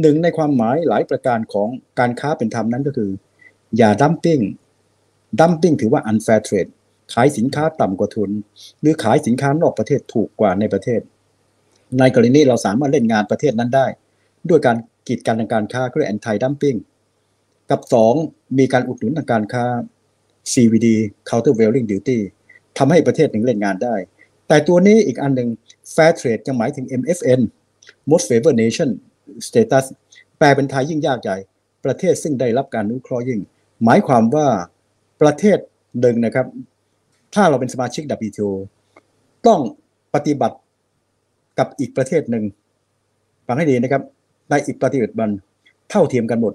หนึ่งในความหมายหลายประการของการค้าเป็นธรรมนั้นก็คือ อย่าดัมปิ้งดัมปิ้งถือว่า unfair trade ขายสินค้าต่ำกว่าทุน หรือขายสินค้านอกประเทศถูกกว่าในประเทศ ในกรณีเราสามารถเล่นงานประเทศนั้นได้ ด้วยการกีดกันทางการค้าก็เรียก anti dumping กับสองมีการอุดหนุนทางการค้า CVD countervailing duty ทำให้ประเทศหนึ่งเล่นงานได้ แต่ตัวนี้อีกอันหนึ่ง fair trade จะหมายถึง MFN most favored nation status แปลเป็นไทยยิ่งยากใหญ่ ประเทศซึ่งได้รับการอนุเคราะห์ยิ่ง หมายความว่าประเทศหนึ่งนะครับ ถ้าเราเป็นสมาชิก WTO ต้องปฏิบัติกับอีกประเทศหนึ่งฟังให้ดีนะครับ ในอีกปฏิบัติบันเท่าเทียมกันหมด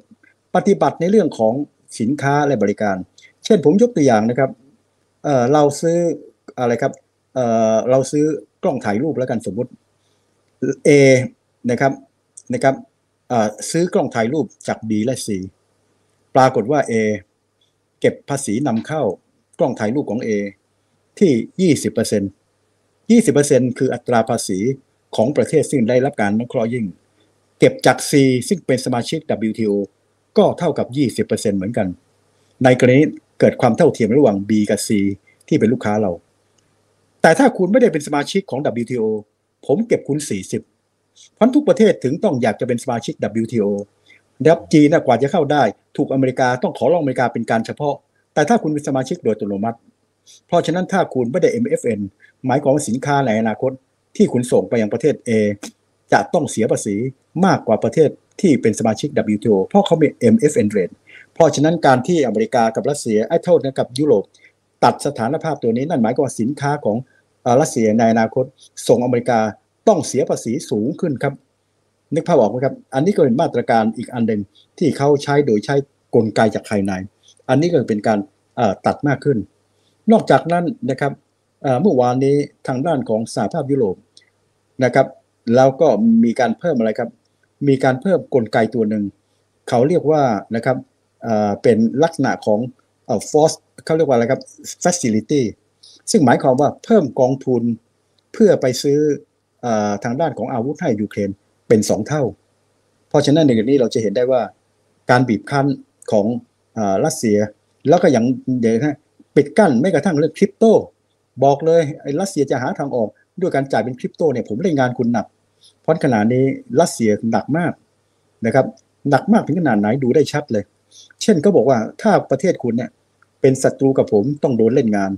ปฏิบัติในเรื่องของสินค้าและบริการ เช่นผมยกตัวอย่างนะครับเอ่อเราซื้ออะไรครับเอ่อเราซื้อกล้องถ่ายรูปแล้วกันสมมุติ A นะครับ นะครับซื้อกล้องถ่ายรูปจาก B และ C ปรากฏว่า A เก็บภาษีนำเข้ากล้องถ่ายรูปของ A ที่ 20% 20%คืออัตราภาษีของประเทศซึ่งได้รับการนุเคราะห์ยิ่ง เก็บจาก C ซึ่งเป็นสมาชิก WTO ก็เท่ากับ 20%เหมือนกัน ในกรณีเกิดความเท่าเทียมระหว่าง B กับ C ที่เป็นลูกค้าเรา แต่ถ้าคุณไม่ได้เป็นสมาชิกของ WTO ผมเก็บคุณ 40 พันทุกประเทศถึงต้องอยากจะเป็นสมาชิก WTO นะครับจีนกว่าจะเข้าได้ ถูกอเมริกาต้องขอร้องอเมริกาเป็นการเฉพาะ แต่ถ้าคุณเป็นสมาชิกโดยอัตโนมัติ เพราะฉะนั้นถ้าคุณไม่ได้ MFN หมายความว่าสินค้าในอนาคต ที่คุณส่งไปยังประเทศ A จะต้องเสียภาษีมากกว่าประเทศที่เป็นสมาชิก WTO เพราะเขามี MFN rate เพราะฉะนั้นการที่อเมริกากับรัสเซียไอ้โทษนะกับยุโรป ตัดสถานภาพตัวนี้นั่นหมายความว่าสินค้าของรัสเซียในอนาคต ส่งอเมริกา ต้องเสียภาษีสูงขึ้นครับ นึกภาพออกไหมครับ อันนี้ก็เป็นมาตรการอีกอันหนึ่งที่เขาใช้โดยใช้กลไกจากภายใน อันนี้ก็เป็นการตัดมากขึ้น นอกจากนั้นนะครับเมื่อวานนี้ทางด้านของสหภาพยุโรปนะครับแล้วก็มีการเพิ่มอะไรครับ มีการเพิ่มกลไกตัวหนึ่ง เขาเรียกว่านะครับเป็นลักษณะของ force เขาเรียกว่าอะไรครับ facility ซึ่งหมายความว่าเพิ่มกองทุนเพื่อไปซื้อ ทางด้านของอาวุธให้ยูเครนเป็นสองเท่า เพราะฉะนั้นในเรื่องนี้เราจะเห็นได้ว่าการบีบคั้นของอรัสเซีย แล้วก็อย่างเดี๋ยวนะปิดกั้นไม่กระทั่งเรื่องคริปโต บอกเลยรัสเซียจะหาทางออกด้วยการจ่ายเป็นคริปโตเนี่ยผมเล่นงานคุณหนักเพราะขณะนี้รัสเซียหนักมากนะครับหนักมากถึงขนาดไหนดูได้ชัดเลย เช่นก็บอกว่าถ้าประเทศคุณเนี่ยเป็นศัตรูกับผมต้องโดนเล่นงาน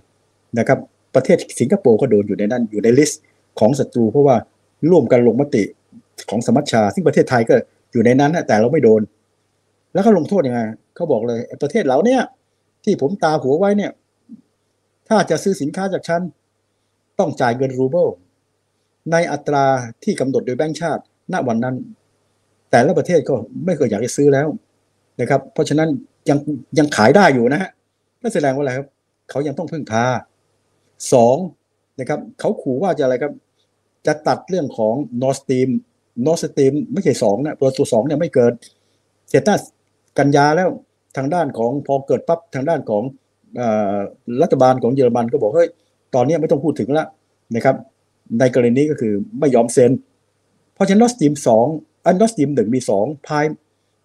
นะครับ ประเทศสิงคโปร์ก็โดนอยู่ในนั้นอยู่ในลิสต์ ของศัตรู เพราะว่าร่วมกันลงมติของสมัชชา ซึ่งประเทศไทยก็อยู่ในนั้นแต่เราไม่โดน แล้วเขาลงโทษยังไงเขาบอกเลยประเทศเราเนี่ย ที่ผมตาหัวไว้เนี่ย ถ้าจะซื้อสินค้าจากฉันต้องจ่ายเงินรูเบิลในอัตราที่กำหนดโดยแบงก์ชาติ ณวันนั้น แต่ละประเทศก็ไม่เคยอยากจะซื้อแล้วนะครับ เพราะฉะนั้นยังยังขายได้อยู่นะฮะนั่นแสดงว่าอะไรครับ เขายังต้องพึ่งพาสองนะครับ เขาขู่ว่าจะอะไรครับ จะตัดเรื่องของ Nord Stream Nord Stream ไม่ใช่สองนะตัวตัวสองเนี่ยไม่เกิดเสร็จตั้กันยาแล้วทางด้านของพอเกิดปั๊บทางด้านของรัฐบาลของเยอรมันก็บอกเฮ้ยตอนนี้ไม่ต้องพูดถึงแล้วนะครับ ในกรณีนี้ก็คือไม่ยอมเซ็นเพราะฉะนั้น Nord Stream สองอัน Nord Stream หนึ่งมีสองพาย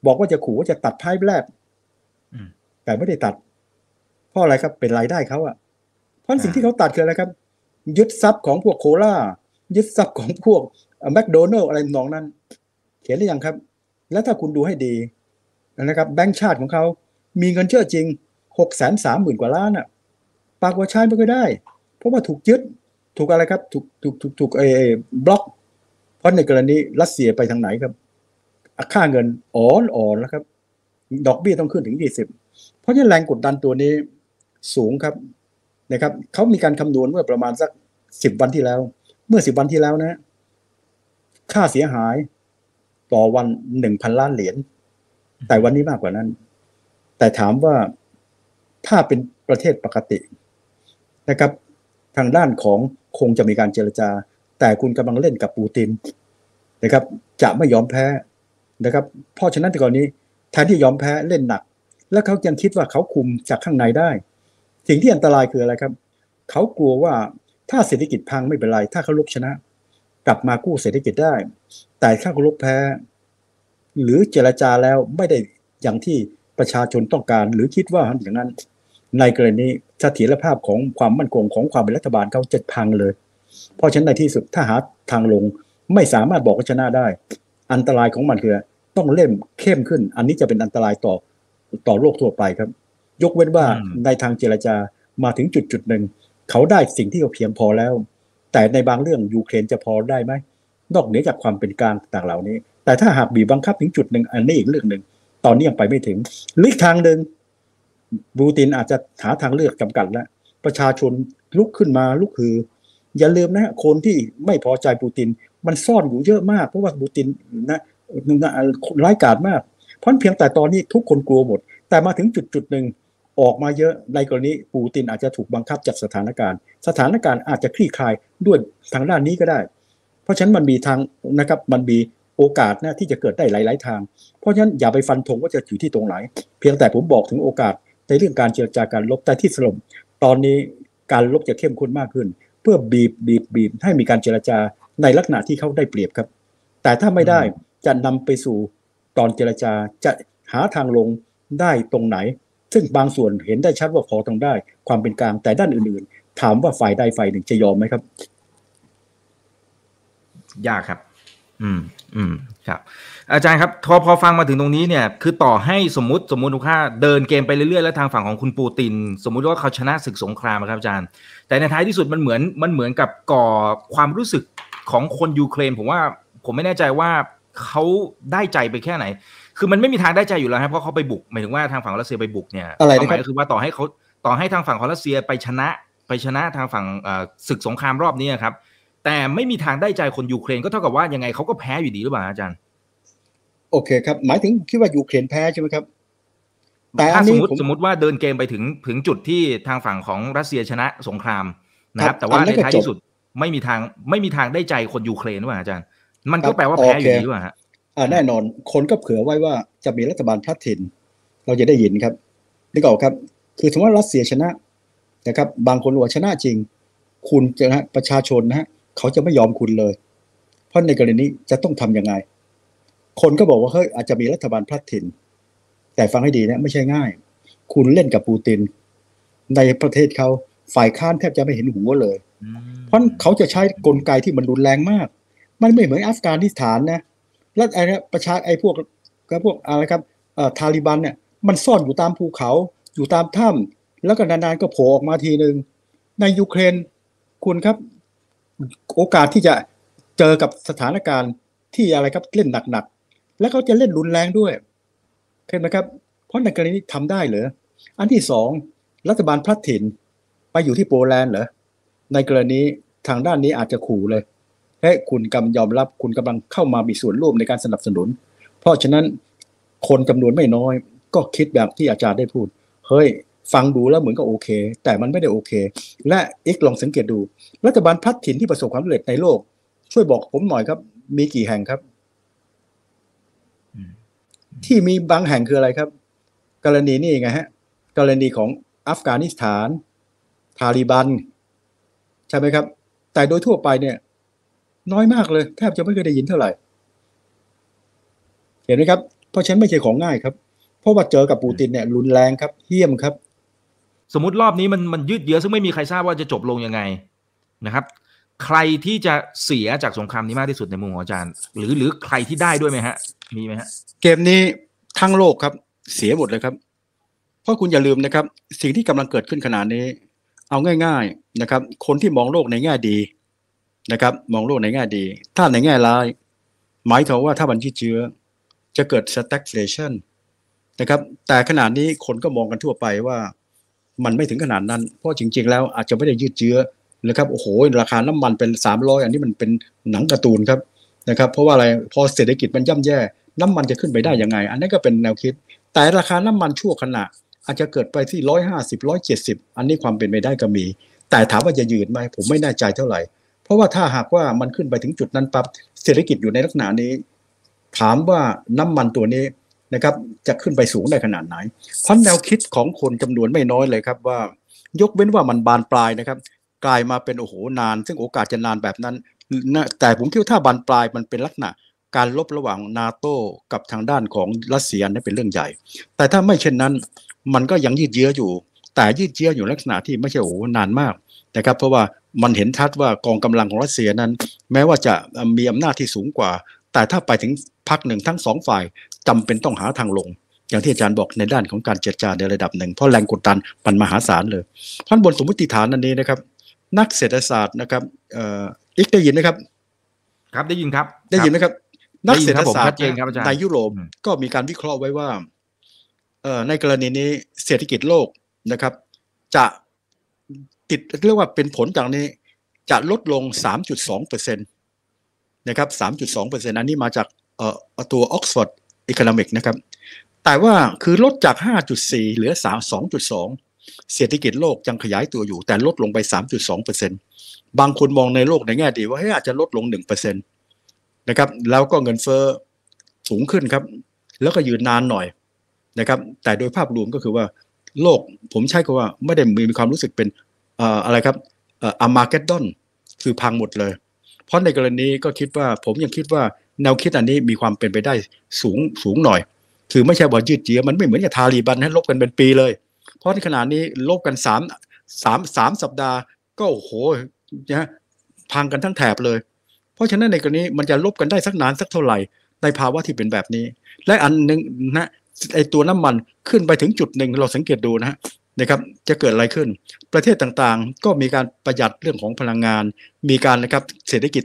บอกว่าจะขู่ว่าจะตัดพายแรกแต่ไม่ได้ตัด เพราะอะไรครับเป็นรายได้เขาอะเพราะสิ่งที่เขาตัดคืออะไรครับ ยึดทรัพย์ของพวกโคลา ยึดทรัพย์ของพวกแมคโดนัลอะไรนองนั้น เขียนหรือยังครับ แล้วถ้าคุณดูให้ดีนะครับ แบงก์ชาติของเขา มีเงินเชื่อจริงหกแสนสามหมื่นกว่าล้านอะ ปากว่าใช้ไม่ค่อยได้ เพราะว่าถูกยึด ถูกอะไรครับ ถูกถูกถูกถูกเอบล็อก เพราะในกรณีรัสเซียไปทางไหนครับค่าเงินอ่อนอ่อนแล้วครับ ดอกเบี้ยต้องขึ้นถึงยี่สิบเพราะฉะนั้นแรงกดดันตัวนี้สูงครับนะครับเขามีการคำนวณเมื่อประมาณสักสิบวันที่แล้ว มื่อสิบวันที่แล้วนะ ค่าเสียหาย ต่อวันหนึ่งพันล้านเหรียญแต่วันนี้มากกว่านั้น แต่ถามว่าถ้าเป็นประเทศปกตินะครับ ทางด้านของคงจะมีการเจรจา แต่คุณกำลังเล่นกับปูตินนะครับ จะไม่ยอมแพ้นะครับ เพราะฉะนั้นในกรณีแทนที่ยอมแพ้เล่นหนัก แล้วเขายังคิดว่าเขาคุมจากข้างในได้ สิ่งที่อันตรายคืออะไรครับ เขากลัวว่า ถ้าเศรษฐกิจพังไม่เป็นไร ถ้าเขาลุกชนะ กลับมากู้เศรษฐกิจได้ แต่ถ้าเขาลุกแพ้ หรือเจรจาแล้วไม่ได้อย่างที่ประชาชนต้องการ หรือคิดว่าอย่างนั้น ในกรณีเสถียรภาพของความมั่นคงของความเป็นรัฐบาลเขาจะพังเลย เพราะฉะนั้นในที่สุดถ้าหาทางลงไม่สามารถบอกว่าชนะได้ อันตรายของมันคือต้องเล่มเข้มขึ้น อันนี้จะเป็นอันตรายต่อต่อโลกทั่วไปครับ ยกเว้นว่าในทางเจรจามาถึงจุดจุดหนึ่ง เขาได้สิ่งที่เขาเพียงพอแล้ว แต่ในบางเรื่องยูเครนจะพอได้ไหมนอกเหนือจากความเป็นกลางต่างเหล่านี้ แต่ถ้าหากบีบบังคับถึงจุดหนึ่งอันนี้อีกเรื่องหนึ่งตอนนี้ยังไปไม่ถึงลิกทางหนึ่งบูตินอาจจะหาทางเลือกจำกัดแล้วประชาชนลุกขึ้นมาลุกคือ อย่าลืมนะคนที่ไม่พอใจปูติน มันซ่อนอยู่เยอะมากเพราะว่าปูตินนะร้ายกาจมาก เพราะเพียงแต่ตอนนี้ทุกคนกลัวหมด แต่มาถึงจุดจุดหนึ่ง ออกมาเยอะในกรณีปูตินอาจจะถูกบังคับจากสถานการณ์ สถานการณ์อาจจะคลี่คลายด้วยทางด้านนี้ก็ได้ เพราะฉะนั้นมันมีทางนะครับมันมีโอกาสนะที่จะเกิดได้หลาย ๆ ทาง เพราะฉะนั้นอย่าไปฟันธงว่าจะอยู่ที่ตรงไหน เพียงแต่ผมบอกถึงโอกาสในเรื่องการเจรจาการลบแต่ที่สรุปตอนนี้การลบจะเข้มข้นมากขึ้น เพื่อบีบบีบบีบให้มีการเจรจาในลักษณะที่เขาได้เปรียบครับ แต่ถ้าไม่ได้จะนำไปสู่ตอนเจรจาจะหาทางลงได้ตรงไหน ซึ่งบางส่วนเห็นได้ชัดว่าพอตรงได้ ความเป็นกลางแต่ด้านอื่น ๆ ถามว่าฝ่ายใดฝ่ายหนึ่งจะยอมไหมครับ ยากครับ อืม อืมครับ อาจารย์ครับพอพอฟังมาถึงตรงนี้เนี่ย คือต่อให้สมมติสมมติค่าเดินเกมไปเรื่อยๆแล้วทางฝั่งของคุณปูติน สมมุติว่าเขาชนะศึกสงครามครับอาจารย์ แต่ในท้ายที่สุดมันเหมือนมันเหมือนกับก่อความรู้สึกของคนยูเครนผมว่าผมไม่แน่ใจว่าเขาได้ใจไปแค่ไหน คือมันไม่มีทางได้ใจอยู่แล้วครับเพราะเขาไปบุกหมายถึงว่าทางฝั่งรัสเซียไปบุกเนี่ยอะไรนะครับหมายก็คือว่าต่อให้เขาต่อให้ทางฝั่งของรัสเซียไปชนะ ไปชนะทางฝั่งเอ่อศึกสงครามรอบนี้ครับ แต่ไม่มีทางได้ใจคนยูเครนก็เท่ากับว่ายังไงเขาก็แพ้อยู่ดีหรือเปล่าอาจารย์ โอเคครับ หมายถึงคิดว่ายูเครนแพ้ใช่ไหมครับแต่อัถ้านสนี้มมติผมสมมติว่าเดินเกมไปถึงถึงจุดที่ทางฝั่งของรัสเซียชนะสงครามนะคครัรับบแต่ว่าอันนั้ในนก็ท้ายจบที่สุดไม่มีทางไม่มีทางได้ใจคนยูเครนหรือเปล่าอาจารย์ มันครัก็บแปลว่าแพ้อยู่โอเคดีหรือเปล่าฮะอ่า แน่นอน คนก็เผื่อไว้ว่าจะมีรัฐบาลพลัดถิ่น เราจะได้ยินครับนึกออกครับ คือสมมติว่ารัสเซียชนะนะครับ บางคนบอกว่าชนะจริง คุณจะนะประชาชนนะฮะเขาจะไม่ยอมคุณเลย เพราะในกรณีนี้จะต้องทำยังไง คนก็บอกว่าเฮ้ยอาจจะมีรัฐบาลพลัดถิ่น แต่ฟังให้ดีนะ ไม่ใช่ง่าย คุณเล่นกับปูติน ในประเทศเขาฝ่ายค้านแทบจะไม่เห็นหัวเลยอืมเพราะเขาจะใช้กลไกที่มันรุนแรงมาก มันไม่เหมือนอัฟกานิสถานนะ แล้วไอ้นี่ประชาไอ้พวกก็พวกอะไรครับเอ่อทาลิบันเนี่ยมันซ่อนอยู่ตามภูเขา อยู่ตามถ้ำแล้วก็นานๆก็โผล่ออกมาทีหนึ่งในยูเครนคุณครับ โอกาสที่จะเจอกับสถานการณ์ที่อะไรครับเล่นหนักๆแล้วเขาจะเล่นรุนแรงด้วยเห็นไหมครับ เพราะในกรณีนี้ทำได้เหรออันที่สองรัฐบาลพลัดถิ่นไปอยู่ที่โปแลนด์เหรอในกรณีทางด้านนี้อาจจะขู่เลย เฮ้ยคุณกำยอมรับคุณกำลังเข้ามามีส่วนร่วมในการสนับสนุน เพราะฉะนั้นคนจำนวนไม่น้อย ก็คิดแบบที่อาจารย์ได้พูด เฮ้ย ฟังดูแล้วเหมือนกับโอเค แต่มันไม่ได้โอเค และอีกลองสังเกตดู รัฐบาลพลัดถิ่นที่ประสบความสำเร็จในโลก ช่วยบอกผมหน่อยครับ มีกี่แห่งครับ ที่มีบางแห่งคืออะไรครับ กรณีนี่ไงฮะ กรณีของอัฟกานิสถาน ทาลิบัน ใช่ไหมครับ แต่โดยทั่วไปเนี่ย น้อยมากเลยแทบจะไม่เคยได้ยินเท่าไหร่ เห็นไหมครับ เพราะฉะนันไม่ใช่ของง่ายครับ เพราะว่าเจอกับปูตินเนี่ยรุนแรงครับเหี้ยมครับ สมมติรอบนี้มันมันยืดเยื้อซึ่งไม่มีใครทราบว่าจะจบลงยังไงนะครับ ใครที่จะเสียจากสงครามนี้มากที่สุดในมุมของอาจารย์ หรือหรือใครที่ได้ด้วยไหมฮะ มีไหมฮะ เกมนี้ทั้งโลกครับ เสียหมดเลยครับ เพราะคุณอย่าลืมนะครับ สิ่งที่กำลังเกิดขึ้นขนาดนี้ เอาง่าย ๆนะครับ คนที่มองโลกในแง่ดี นะครับ มองโลกในแง่ดี ถ้าในแง่ร้าย หมายถึงว่าถ้ามันยืดเยื้อ จะเกิด stagflation นะครับ แต่ขนาดนี้คนก็มองกันทั่วไปว่า มันไม่ถึงขนาดนั้น เพราะจริง ๆ แล้วอาจจะไม่ได้ยืดเยื้อนะครับโอ้โห ราคาน้ำมันเป็นสามร้อยอันนี้มันเป็นหนังการ์ตูนครับนะครับ เพราะว่าอะไรพอเศรษฐกิจมันย่ำแย่ น้ำมันจะขึ้นไปได้ยังไง อันนั้ก็เป็นแนวคิด แต่ราคาน้ำมันชั่วขณะ อาจจะเกิดไปที่ร้อยห้าสิบร้อยเจ็ดสิบอันนี้ความเป็นไปได้ก็มี แต่ถามว่าจะยืนไหมผมไม่แน่ใจเท่าไหร่ เพราะว่าถ้าหากว่ามันขึ้นไปถึงจุดนั้นปั๊บเศรษฐกิจอยู่ในลักษณะนี้ ถามว่าน้ำมันตัวนี้นะครับจะขึ้นไปสูงได้ขนาดไหนเพราะแนวคิดของคนจำนวนไม่น้อยเลยครับว่า ยกเว้นว่ามันบานปลายนะครับ กลายมาเป็นโอ้โหนาน ซึ่งโอกาสจะนานแบบนั้นแต่ผมคิดว่าถ้าบานปลายมันเป็นลักษณะการลบระหว่างนาโต้กับทางด้านของรัสเซียนี่เป็นเรื่องใหญ่ แต่ถ้าไม่เช่นนั้นมันก็ยังยืดเยื้ออยู่ แต่ยืดเยื้ออยู่ลักษณะที่ไม่ใช่โอ้โหนานมากนะครับ เพราะว่า มันเห็นชัดว่ากองกำลังของรัสเซียนั้น แม้ว่าจะมีอำนาจที่สูงกว่า แต่ถ้าไปถึงพักหนึ่งทั้งสองฝ่ายจำเป็นต้องหาทางลง อย่างที่อาจารย์บอกในด้านของการเจรจาในระดับหนึ่งเพราะแรงกดดันมันมหาศาลเลยเพราะบนสมมติฐานอันนี้นะครับ นักเศรษฐศาสตร์นะครับเอ่ออีกได้ยินไหมครับ ครับได้ยินครับ ได้ยินไหมครับ นักเศรษฐศาสตได้ยินครับผมชัดร์เจนครับอาจารย์ในยุโรปอืมก็มีการวิเคราะห์ไว้ว่าเอ่อในกรณีนี้เศรษฐกิจโลกนะครับ จะ ติดเรียกว่าเป็นผลจากนี้จะลดลง 3.2เปอร์เซ็นตนะครับ 3.2เปอร์เซ็นอันนี้มาจากเอ่อตัว Oxford Economic นะครับ แต่ว่าคือลดจาก 5.4 เหลือ2.2 เศรษฐกิจโลกยังขยายตัวอยู่ แต่ลดลงไป 3.2เปอร์เซ็นบางคนมองในโลกในแง่ดีว่าเฮ้ยอาจจะลดลง1เปอร์เซ็นนะครับ แล้วก็เงินเฟ้อสูงขึ้นครับ แล้วก็ยืนนานหน่อยนะครับ แต่โดยภาพรวมก็คือว่าโลกผมใช้คำว่าไม่ได้มีความรู้สึกเป็น อะไรครับอามาเกดดอนคือพังหมดเลย เพราะในกรณีก็คิดว่าผมยังคิดว่าแนวคิดอันนี้มีความเป็นไปได้สูงสูงหน่อย คือไม่ใช่ว่ายืดเยื้อมันไม่เหมือนกับทาลีบันให้ลบกันเป็นปีเลย เพราะในขณะนี้ลบกันสามสามสามสัปดาห์ ก็โอ้โหนะพังกันทั้งแถบเลย เพราะฉะนั้นในกรณีมันจะลบกันได้สักนานสักเท่าไหร่ในภาวะที่เป็นแบบนี้ และอันหนึ่งนะไอตัวน้ำมันขึ้นไปถึงจุดหนึ่งเราสังเกตดูนะฮะ นะครับจะเกิดอะไรขึ้น ประเทศต่างๆ ก็มีการประหยัดเรื่องของพลังงาน มีการนะครับเศรษฐกิจ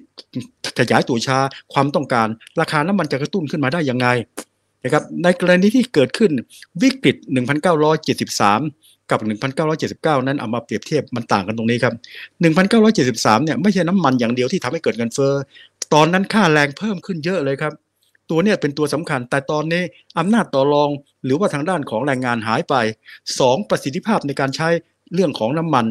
ขยายตัวช้าความต้องการ ราคาน้ำมันจะกระตุ้นขึ้นมาได้ยังไงนะครับในกรณีที่เกิดขึ้นวิกฤต 1973 กับ 1979 นั้นเอามาเปรียบเทียบมันต่างกันตรงนี้ครับ 1973 เนี่ยไม่ใช่น้ำมันอย่างเดียวที่ทำให้เกิดเงินเฟ้อตอนนั้นค่าแรงเพิ่มขึ้นเยอะเลยครับ ตัวเนี่ยเป็นตัวสำคัญ แต่ตอนนี้อำนาจต่อรองหรือว่าทางด้านของแรงงานหายไป 2 ประสิทธิภาพในการใช้เรื่องของน้ำมัน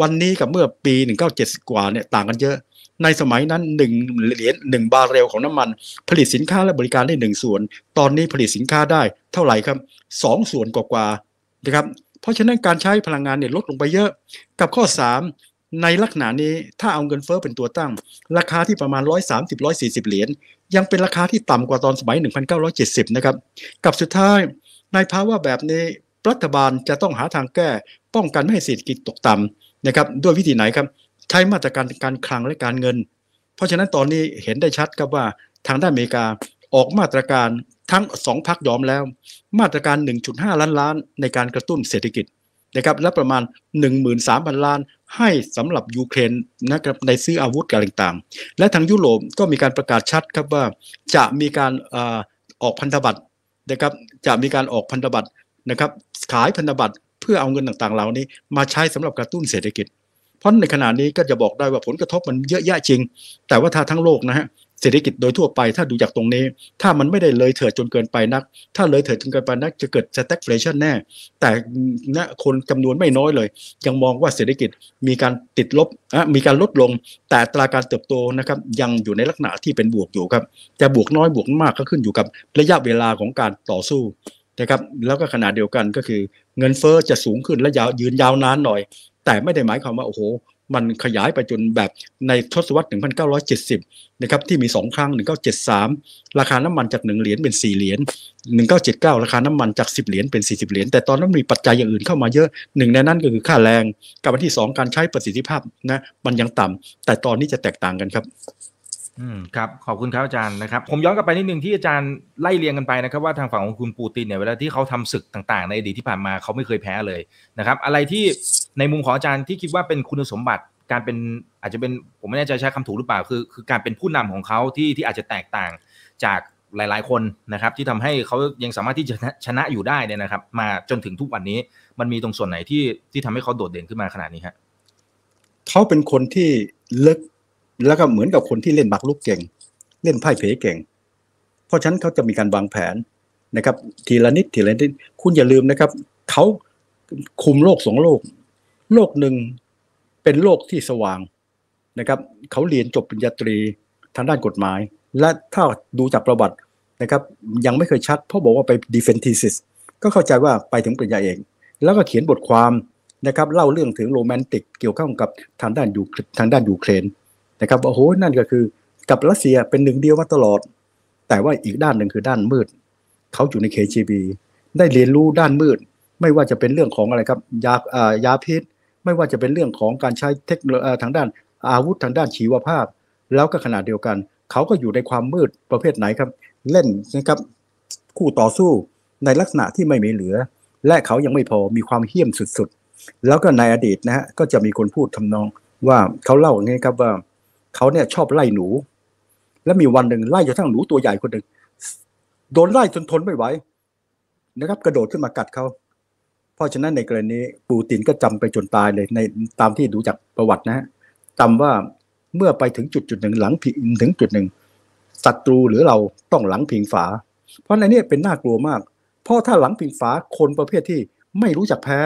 วันนี้กับเมื่อปี 1970 กว่าเนี่ยต่างกันเยอะ ในสมัยนั้น1เหรียญ1บาร์เรลของน้ำมัน ผลิตสินค้าและบริการได้ 1 ส่วน ตอนนี้ผลิตสินค้าได้เท่าไหร่ครับ 2 ส่วนกว่าๆนะครับเพราะฉะนั้นการใช้พลังงานเนี่ยลดลงไปเยอะ กับข้อ 3 ในลักษณะนี้ถ้าเอาเงินเฟ้อเป็นตัวตั้ง ราคาที่ประมาณ 130-140 เหรียญยังเป็นราคาที่ต่ำกว่าตอนสมัย 1970 นะครับ กับสุดท้ายในภาวะแบบนี้รัฐบาลจะต้องหาทางแก้ป้องกันไม่ให้เศรษฐกิจตกต่ำนะครับด้วยวิธีไหนครับ ใช้มาตรการการคลังและการเงิน เพราะฉะนั้นตอนนี้เห็นได้ชัดครับว่าทางด้านอเมริกาออกมาตรการทั้งสองพักยอมแล้ว มาตรการ 1.5 ล้านล้านในการกระตุ้นเศรษฐกิจ นะครับและประมาณ 13,000 ล้านให้สำหรับยูเครนนะครับในซื้ออาวุธการต่างๆ และทางยุโรปก็มีการประกาศชัดครับว่าจะมีการอออกพันธบัตรนะครับจะมีการออกพันธบัตรนะครับขายพันธบัตรเพื่อเอาเงินต่างๆ เหล่านี้มาใช้สำหรับกระตุ้นเศรษฐกิจ เพราะในขณะนี้ก็จะบอกได้ว่าผลกระทบมันเยอะแยะจริง แต่ว่าถ้าทั้งโลกนะฮะ เศรษฐกิจโดยทั่วไปถ้าดูจากตรงนี้ ถ้ามันไม่ได้เลยเถิดจนเกินไปนัก ถ้าเลยเถิดจนเกินไปนักจะเกิด stagflation แน่ แต่ณคนจำนวนไม่น้อยเลย ยังมองว่าเศรษฐกิจมีการติดลบอะมีการลดลง แต่ตราการเติบโตนะครับยังอยู่ในลักษณะที่เป็นบวกอยู่ครับจะบวกน้อยบวกมากก็ขึ้นอยู่กับระยะเวลาของการต่อสู้นะครับแล้วก็ขนาดเดียวกันก็คือเงินเฟอ้อจะสูงขึ้นและยาวยืนยาวนานหน่อย แต่ไม่ได้หมายความว่าโอ้โห มันขยายไปจนแบบในทศวรรษ 1970 นะครับที่มี 2 ครั้ง 1973 ราคาน้ำมันจาก 1 เหรียญเป็น 4 เหรียญ 1979 ราคาน้ำมันจาก 10 เหรียญเป็น 40 เหรียญ แต่ตอนนั้นมีปัจจัยอย่างอื่นเข้ามาเยอะหนึ่งในนั้นก็คือค่าแรง กับอันที่ 2 การใช้ประสิทธิภาพนะมันยังต่ำแต่ตอนนี้จะแตกต่างกันครับ อืมครับขอบคุณครับอาจารย์นะครับ ผมย้อนกลับไปนิดนึงที่อาจารย์ไล่เรียงกันไปนะครับ ว่าทางฝั่งของคุณปูตินเนี่ยเวลาที่เขาทำศึกต่างๆ ในอดีตที่ผ่านมาเขาไม่เคยแพ้เลยนะครับ อะไรที่ในมุมของอาจารย์ที่คิดว่าเป็นคุณสมบัติการเป็นอาจจะเป็นผมไม่แน่ใจใช้คำถูกหรือเปล่าคือ คือการเป็นผู้นำของเขาที่ที่อาจจะแตกต่างจากหลาย ๆ คนนะครับ ที่ทำให้เขายังสามารถที่จะชนะอยู่ได้เนี่ยนะครับ มาจนถึงทุกวันนี้มันมีตรงส่วนไหนที่ที่ทำให้เขาโดดเด่นขึ้นมาขนาดนี้ฮะเขาเป็นคนที่ลึก แล้วก็เหมือนกับคนที่เล่นบักลุกเก่ง เล่นไพ่เพเก่ง เพราะฉะนั้นเขาจะมีการวางแผนนะครับ ทีละนิดทีละนิดคุณอย่าลืมนะครับเขาคุมโลกสองโลก โลกหนึ่งเป็นโลกที่สว่างนะครับเขาเรียนจบปริญญาตรีทางด้านกฎหมาย และถ้าดูจากประวัตินะครับ ยังไม่เคยชัดเพราะบอกว่าไป defense thesis ก็เข้าใจว่าไปถึงปริญญาเอกแล้วก็เขียนบทความนะครับ เล่าเรื่องถึงโรแมนติกเกี่ยวข้องกับทางด้านยูทางด้านยูเครน นะครับโอ้โหนั่นก็คือกับรัสเซียเป็นหนึ่งเดียวมาตลอด แต่ว่าอีกด้านหนึ่งคือด้านมืด เขาอยู่ใน KGB ได้เรียนรู้ด้านมืด ไม่ว่าจะเป็นเรื่องของอะไรครับยาอ่ายาพิษ ไม่ว่าจะเป็นเรื่องของการใช้เทคโนโลยีทางด้านอาวุธทางด้านชีวภาพ แล้วก็ขนาดเดียวกัน เขาก็อยู่ในความมืดประเภทไหนครับ เล่นนะครับคู่ต่อสู้ในลักษณะที่ไม่มีเหลือ และเขายังไม่พอมีความเหี้ยมสุดๆ แล้วก็ในอดีตนะฮะก็จะมีคนพูดทำนองว่าเขาเล่าอย่างนี้ครับว่า เขาเนี่ยชอบไล่หนู แล้วมีวันหนึ่งไล่จนทั้งหนูตัวใหญ่คนหนึ่งโดนไล่จนทนไม่ไหวนะครับ กระโดดขึ้นมากัดเขาเพราะฉะนั้นในกรณีปูตินก็จำไปจนตายเลยในตามที่ดูจากประวัตินะฮะจำว่าเมื่อไปถึงจุดจุดหนึ่งหลังพิงถึงจุดหนึ่งศัตรูหรือเราต้องหลังพิงฝา เพราะในนี้เป็นน่ากลัวมาก เพราะถ้าหลังพิงฝาคนประเภทที่ไม่รู้จักแพ้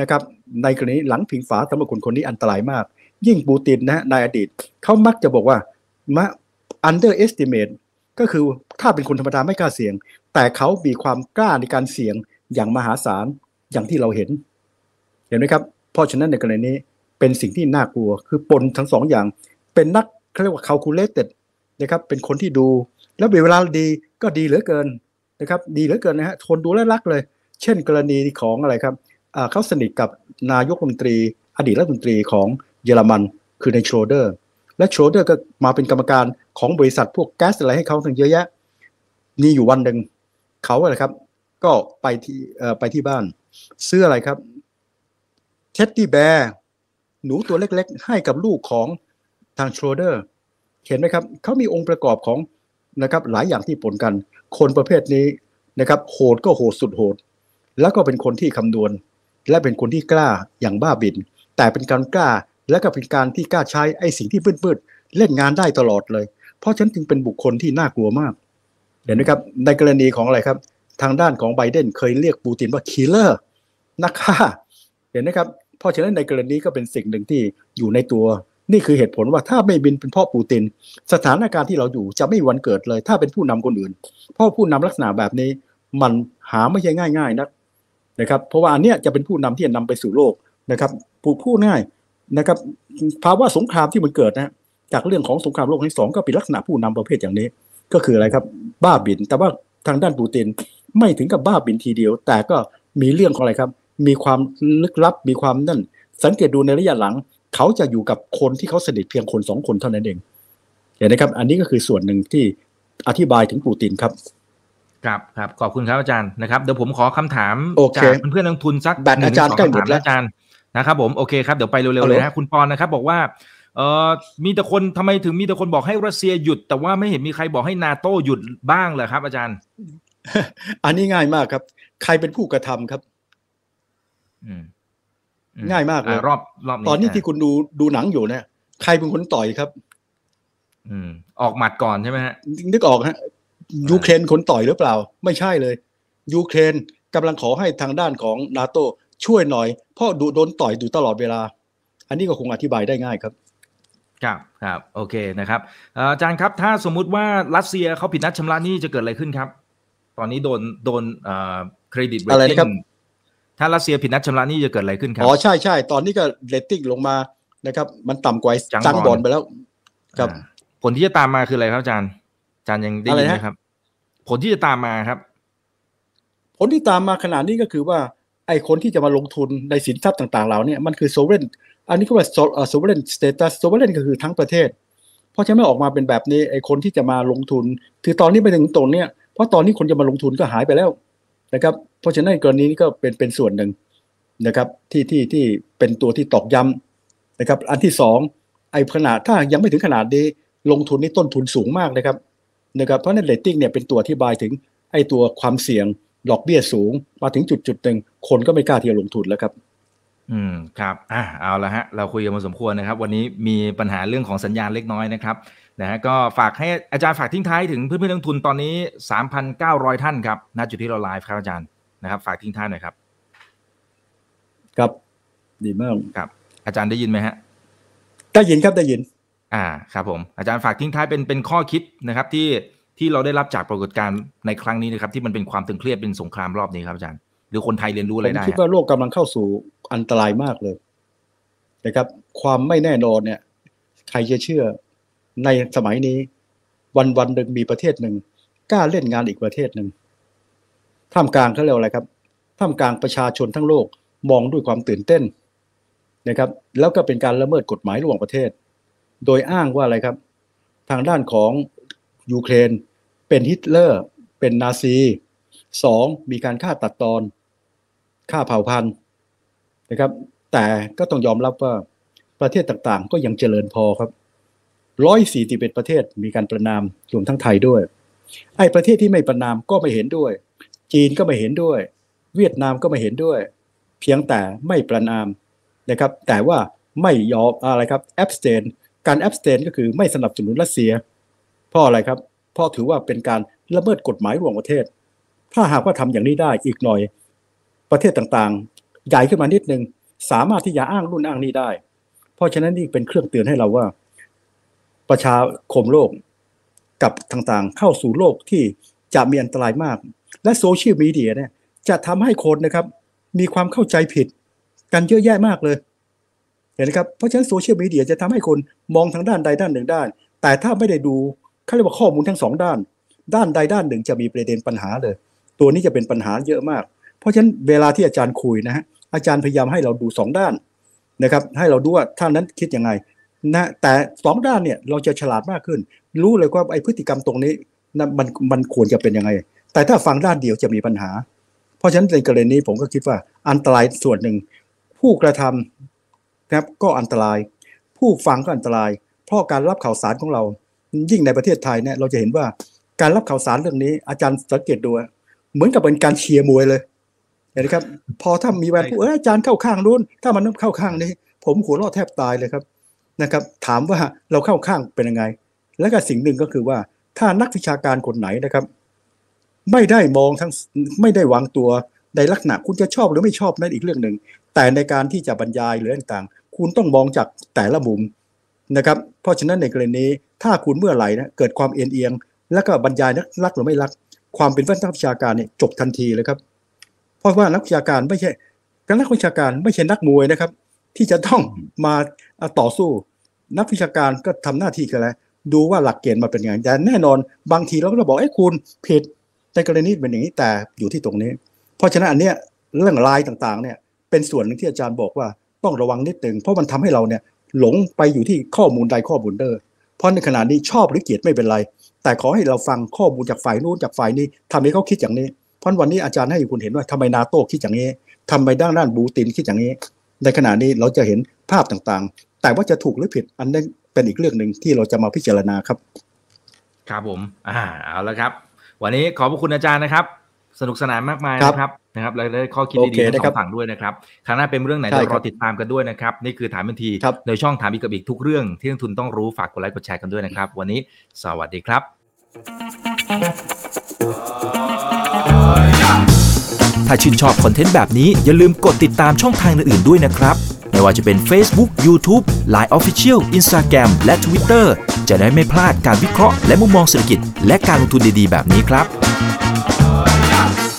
นะครับ ในกรณีหลังพิงฝาสำหรับคนคนนี้อันตรายมาก ยิ่งปูตินนะในอดีตเขามักจะบอกว่ามะ underestimate ก็คือถ้าเป็นคนธรรมดาไม่กล้าเสี่ยง แต่เขามีความกล้าในการเสี่ยงอย่างมหาศาลอย่างที่เราเห็น เห็นไหมครับ เพราะฉะนั้นในกรณีนี้เป็นสิ่งที่น่ากลัว คือปนทั้งสองอย่าง เป็นนักเขาเรียกว่า calculated นะครับเป็นคนที่ดู แล้วเวลาดีก็ดีเหลือเกินนะครับดีเหลือเกินนะฮะทนดูแลรักเลย เช่น กรณีของอะไรครับเขาสนิทกับนายกรัฐมนตรี อดีตรัฐมนตรีของ เยอรมันคือนายชโรเดอร์ และชโรเดอร์ก็มาเป็นกรรมการของบริษัทพวกแก๊สอะไรให้เขาทั้งเยอะแยะมีอยู่วันหนึ่งเขาอะไรครับ ก็ไปที่ไปที่บ้าน ซื้ออะไรครับ teddy bear หนูตัวเล็กๆ ให้กับลูกของทางชโรเดอร์ เห็นไหมครับเขามีองค์ประกอบของนะครับหลายอย่างที่ปนกัน คนประเภทนี้นะครับโหดก็โหดสุดโหด แล้วก็เป็นคนที่คำนวณ และเป็นคนที่กล้าอย่างบ้าบิ่น แต่เป็นการกล้า และก็เป็นการที่กล้าใช้ไอ้สิ่งที่ปื้ดๆเล่นงานได้ตลอดเลย เพราะฉะนั้นจึงเป็นบุคคลที่น่ากลัวมากเห็นไหมครับในกรณีของอะไรครับ ทางด้านของไบเดนเคยเรียกปูตินว่า killer นักฆ่าเห็นไหมครับ เพราะฉะนั้นในกรณีก็เป็นสิ่งหนึ่งที่อยู่ในตัว นี่คือเหตุผลว่าถ้าไม่เป็นเพราะปูติน สถานการณ์ที่เราอยู่จะไม่มีวันเกิดเลย ถ้าเป็นผู้นำคนอื่น เพราะผู้นำลักษณะแบบนี้มันหาไม่ใช่ง่ายๆนักนะครับ เพราะว่าอันเนี้ยจะเป็นผู้นำที่จะนำไปสู่โลกนะครับ ผู้พูดง่าย นะครับภาวะสงครามที่มันเกิดนะจากเรื่องของสงครามโลกครั้งที่สองก็เป็นลักษณะผู้นำประเภทอย่างนี้ ก็คืออะไรครับ บ้าบิน แต่ว่าทางด้านปูตินไม่ถึงกับบ้าบินทีเดียว แต่ก็มีเรื่องของอะไรครับ มีความลึกลับมีความนั่น สังเกตดูในระยะหลัง เขาจะอยู่กับคนที่เขาสนิทเพียงคนสองคนเท่านั้นเองเห็นไหมครับ อันนี้ก็คือส่วนหนึ่งที่อธิบายถึงปูตินครับครับครับขอบคุณครับอาจารย์นะครับเดี๋ยวผมขอคำถามโอเคจากเพื่อนๆนักทุนสักแบตอาจารย์นึ่งใกล้สงหมดคำถาแล้วอาจารย์ นะครับผมโอเคครับเดี๋ยวไปเร็วๆเอาเลเลยยนะคุณปอนนะครับบอกว่าเอ่อมีแต่คนทำไมถึงมีแต่คนบอกให้รัสเซียหยุด แต่ว่าไม่เห็นมีใครบอกให้นาโต้หยุดบ้างเลยครับ อาจารย์ อันนี้ง่ายมากครับ ใครเป็นผู้กระทำครับอืมอืง่ายมากเลยอ่รอบรอบนี้ตอนนี้ะที่คุณดูดูหนังอยู่เนี่ยใครเป็นคนต่อยครับ อืม ออกหมัดก่อนใช่ไหมฮะนึกออกฮะยูเครนคนต่อยหรือเปล่า ไม่ใช่เลย ยูเครนกำลังขอให้ทางด้านของนาโต ช่วยหน่อยเพราะดูโดนต่อยดูตลอดเวลา อันนี้ก็คงอธิบายได้ง่ายครับครับครับโอเคนะครับเอ่ออาจารย์ครับถ้าสมมุติว่ารัสเซียเขาผิดนัดชำระหนี้จะเกิดอะไรขึ้นครับ ตอนนี้โดนโดนเอ่อเครดิตเรตอะไรติ้นะครับงถ้ารัสเซียผิดนัดชำระหนี้จะเกิดอะไรขึ้นครับอ๋อใช่ใช่ตอนนี้ก็เรตติ้งลงมานะครับ มันต่ำกว่าจังจังบบออลลไปแล้วครับอ่าผลที่จะตามมาคืออะไรครับอาจารย์อาจารย์ยังได้ยินอะไรไหมนะครับ ผลที่จะตามมาครับ ผลที่ตามมาขนาดนี้ก็คือว่า ไอ้คนที่จะมาลงทุนในสินทรัพย์ต่างๆ เหล่านี้มันคือ sovereign อันนี้ก็ว่า so- เอ่อ sovereign status sovereign ก็คือทั้งประเทศ เพราะฉะนั้นออกมาเป็นแบบนี้ไอ้คนที่จะมาลงทุน คือตอนนี้ไปถึงตรงเนี้ยเพราะตอนนี้คนจะมาลงทุนก็หายไปแล้วนะครับ เพราะฉะนั้นกรณีนี้ก็เป็นเป็นส่วนหนึ่งนะครับที่ที่ที่เป็นตัวที่ตอกย้ำนะครับ อันที่สองไอ้ขนาดถ้ายังไม่ถึงขนาดนี้ลงทุนนี่ต้นทุนสูงมากนะครับนะครับเพราะนั้นเรตติ้งเนี่ยเป็นตัวอธิบายถึงไอ้ตัวความเสี่ยง ดอกเบี้ยสูง มาถึงจุดจุดๆหนึ่งคนก็ไม่กล้าที่จะลงทุนแล้วครับ อืมครับอะเอาละฮะ เราคุยกันมาสมควรนะครับ วันนี้มีปัญหาเรื่องของสัญญาณเล็กน้อยนะครับนะฮะก็ฝากให้อาจารย์ฝากทิ้งท้ายถึงเพื่อนๆนักลงทุนตอนนี้ 3,900 ท่านครับณจุดที่เราไลฟ์ครับอาจารย์นะครับฝากทิ้งท้ายหน่อยครับ ครับดีมากครับ อาจารย์ได้ยินไหมฮะได้ยินครับได้ยิน อ่าครับผมอาจารย์ฝากทิ้งท้ายเป็นเป็นข้อคิดนะครับที่ ที่เราได้รับจากปรากฏการณ์ในครั้งนี้นะครับ ที่มันเป็นความตึงเครียดเป็นสงครามรอบนี้ครับอาจารย์ หรือคนไทยเรียนรู้ผอะไรมได้คิดฮะว่าโลกกำลังเข้าสู่อันตรายมากเลยนะครับ ความไม่แน่นอนเนี่ย ใครจะเชื่อในสมัยนี้ วันวันหนึ่งมีประเทศหนึ่งกล้าเล่นงานอีกประเทศหนึ่งท่ามกลางเขาเรียกว่าอะไรครับท่ามกลางประชาชนทั้งโลกมองด้วยความตื่นเต้นนะครับ แล้วก็เป็นการละเมิดกฎหมายระหว่างประเทศ โดยอ้างว่าอะไรครับ ทางด้านของ ยูเครน เป็นฮิตเลอร์ เป็นนาซีสองมีการฆ่าตัดตอนฆ่าเผ่าพันธุ์นะครับ แต่ก็ต้องยอมรับว่าประเทศต่างๆ ก็ยังเจริญพอครับร้อยสี่สิบเอ็ดประเทศมีการประนามรวมทั้งไทยด้วย ไอ้ประเทศที่ไม่ประนามก็ไม่เห็นด้วย จีนก็ไม่เห็นด้วย เวียดนามก็ไม่เห็นด้วย เพียงแต่ไม่ประนามนะครับ แต่ว่าไม่ยอมอะไรครับ abstain การ abstain ก็คือไม่สนับสนุนรัสเซีย เพราะอะไรครับ เพราะถือว่าเป็นการละเมิดกฎหมายระหว่างประเทศ ถ้าหากว่าทำอย่างนี้ได้อีกหน่อย ประเทศต่างๆ ใหญ่ขึ้นมานิดนึง สามารถที่จะอ้างรุ่นอ้างนี้ได้ เพราะฉะนั้นนี่เป็นเครื่องเตือนให้เราว่า ประชาคมโลกกับต่างๆ เข้าสู่โลกที่จะมีอันตรายมาก และโซเชียลมีเดียเนี่ยจะทำให้คนนะครับ มีความเข้าใจผิดกันเยอะแยะมากเลยเห็นไหมครับเพราะฉะนั้นโซเชียลมีเดียจะทำให้คนมองทางด้านใดด้านหนึ่งได้แต่ถ้าไม่ได้ดู เขาเรียกว่าข้อมูลทั้งสองด้าน ด้านใดด้านหนึ่งจะมีประเด็นปัญหาเลย ตัวนี้จะเป็นปัญหาเยอะมาก เพราะฉะนั้นเวลาที่อาจารย์คุยนะฮะอาจารย์พยายามให้เราดูสองด้านนะครับ ให้เราดูว่าท่านนั้นคิดยังไงนะแต่สองด้านเนี่ยเราจะฉลาดมากขึ้น รู้เลยว่าไอ้พฤติกรรมตรงนี้นะมันมันควรจะเป็นยังไง แต่ถ้าฟังด้านเดียวจะมีปัญหา เพราะฉะนั้นในกรณีนี้ผมก็คิดว่าอันตรายส่วนหนึ่ง ผู้กระทำนะครับก็อันตราย ผู้ฟังก็อันตราย เพราะการรับข่าวสารของเรา ยิ่งในประเทศไทยเนี่ยเราจะเห็นว่าการรับข่าวสารเรื่องนี้ อาจารย์สังเกตดูอะเหมือนกับเป็นการเชียร์มวยเลยเห็นไหมครับ พอถ้ามีแวนผู้เอออาจารย์เข้าข้างนู้นถ้ามันเข้าข้างนี้ ผมหัวเราะแทบตายเลยครับนะครับ ถามว่าเราเข้าข้างเป็นยังไง และก็สิ่งหนึ่งก็คือว่าถ้านักวิชาการคนไหนนะครับ ไม่ได้มองทั้งไม่ได้วางตัวในลักษณะคุณจะชอบหรือไม่ชอบนั่นอีกเรื่องหนึ่งแต่ในการที่จะบรรยายหรือต่างๆ คุณต้องมองจากแต่ละมุม นะครับ เพราะฉะนั้นในกรณีนี้ถ้าคุณเมื่อไหร่นะเกิดความเอียงเอียง แล้วก็บรรยายนักรักหรือไม่รัก ความเป็นนักวิชาการเนี่ยจบทันทีเลยครับ เพราะว่านักวิชาการไม่ใช่นักวิชาการไม่ใช่นักมวยนะครับ ที่จะต้องมาต่อสู้ นักวิชาการก็ทำหน้าที่กันแล้วดูว่าหลักเกณฑ์มาเป็นอย่างไรแต่แน่นอนบางทีเราก็จะบอกไอ้คุณผิดในกรณีเป็นอย่างนี้แต่อยู่ที่ตรงนี้ เพราะฉะนั้นอันเนี้ยเรื่องลายต่างๆเนี่ยเป็นส่วนหนึ่งที่อาจารย์บอกว่าต้องระวังนิดหนึ่งเพราะมันทำให้เราเนี่ย หลงไปอยู่ที่ข้อมูลใดข้อมูลเดอร์เพราะในขณะนี้ชอบหรือเกลียดไม่เป็นไร แต่ขอให้เราฟังข้อมูลจากฝ่ายนู้นจากฝ่ายนี้ทำให้เขาคิดอย่างนี้ เพราะวันนี้อาจารย์ให้คุณเห็นว่าทำไมนาโต้คิดอย่างนี้ทำไมด้านด้านบูตินคิดอย่างนี้ ในขณะนี้เราจะเห็นภาพต่างๆ แต่ว่าจะถูกหรือผิดอันนั้นเป็นอีกเรื่องหนึ่งที่เราจะมาพิจารณาครับ ครับผม อ่าเอาละครับ วันนี้ขอบพระคุณอาจารย์นะครับ สนุกสนานมากมายนะครับนะครับแล้วได้ข้อคิดดีๆทั้งสองฝั่งด้วยนะครับครั้งหน้าเป็นเรื่องไหนเดี๋ยวรอติดตามกันด้วยนะครับ นี่คือถามบันทีในช่องถามอีกกับอีกทุกเรื่องที่นักทุนต้องรู้ฝากกดไลค์กดแชร์กันด้วยนะครับ วันนี้สวัสดีครับ ถ้าชื่นชอบคอนเทนต์แบบนี้อย่าลืมกดติดตามช่องทางอื่นๆด้วยนะครับไม่ว่าจะเป็น Facebook, YouTube, Line Official, Instagram และ Twitter จะได้ไม่พลาดการวิเคราะห์และมุมมองเศรษฐกิจ และการลงทุนดีๆ แบบนี้ครับ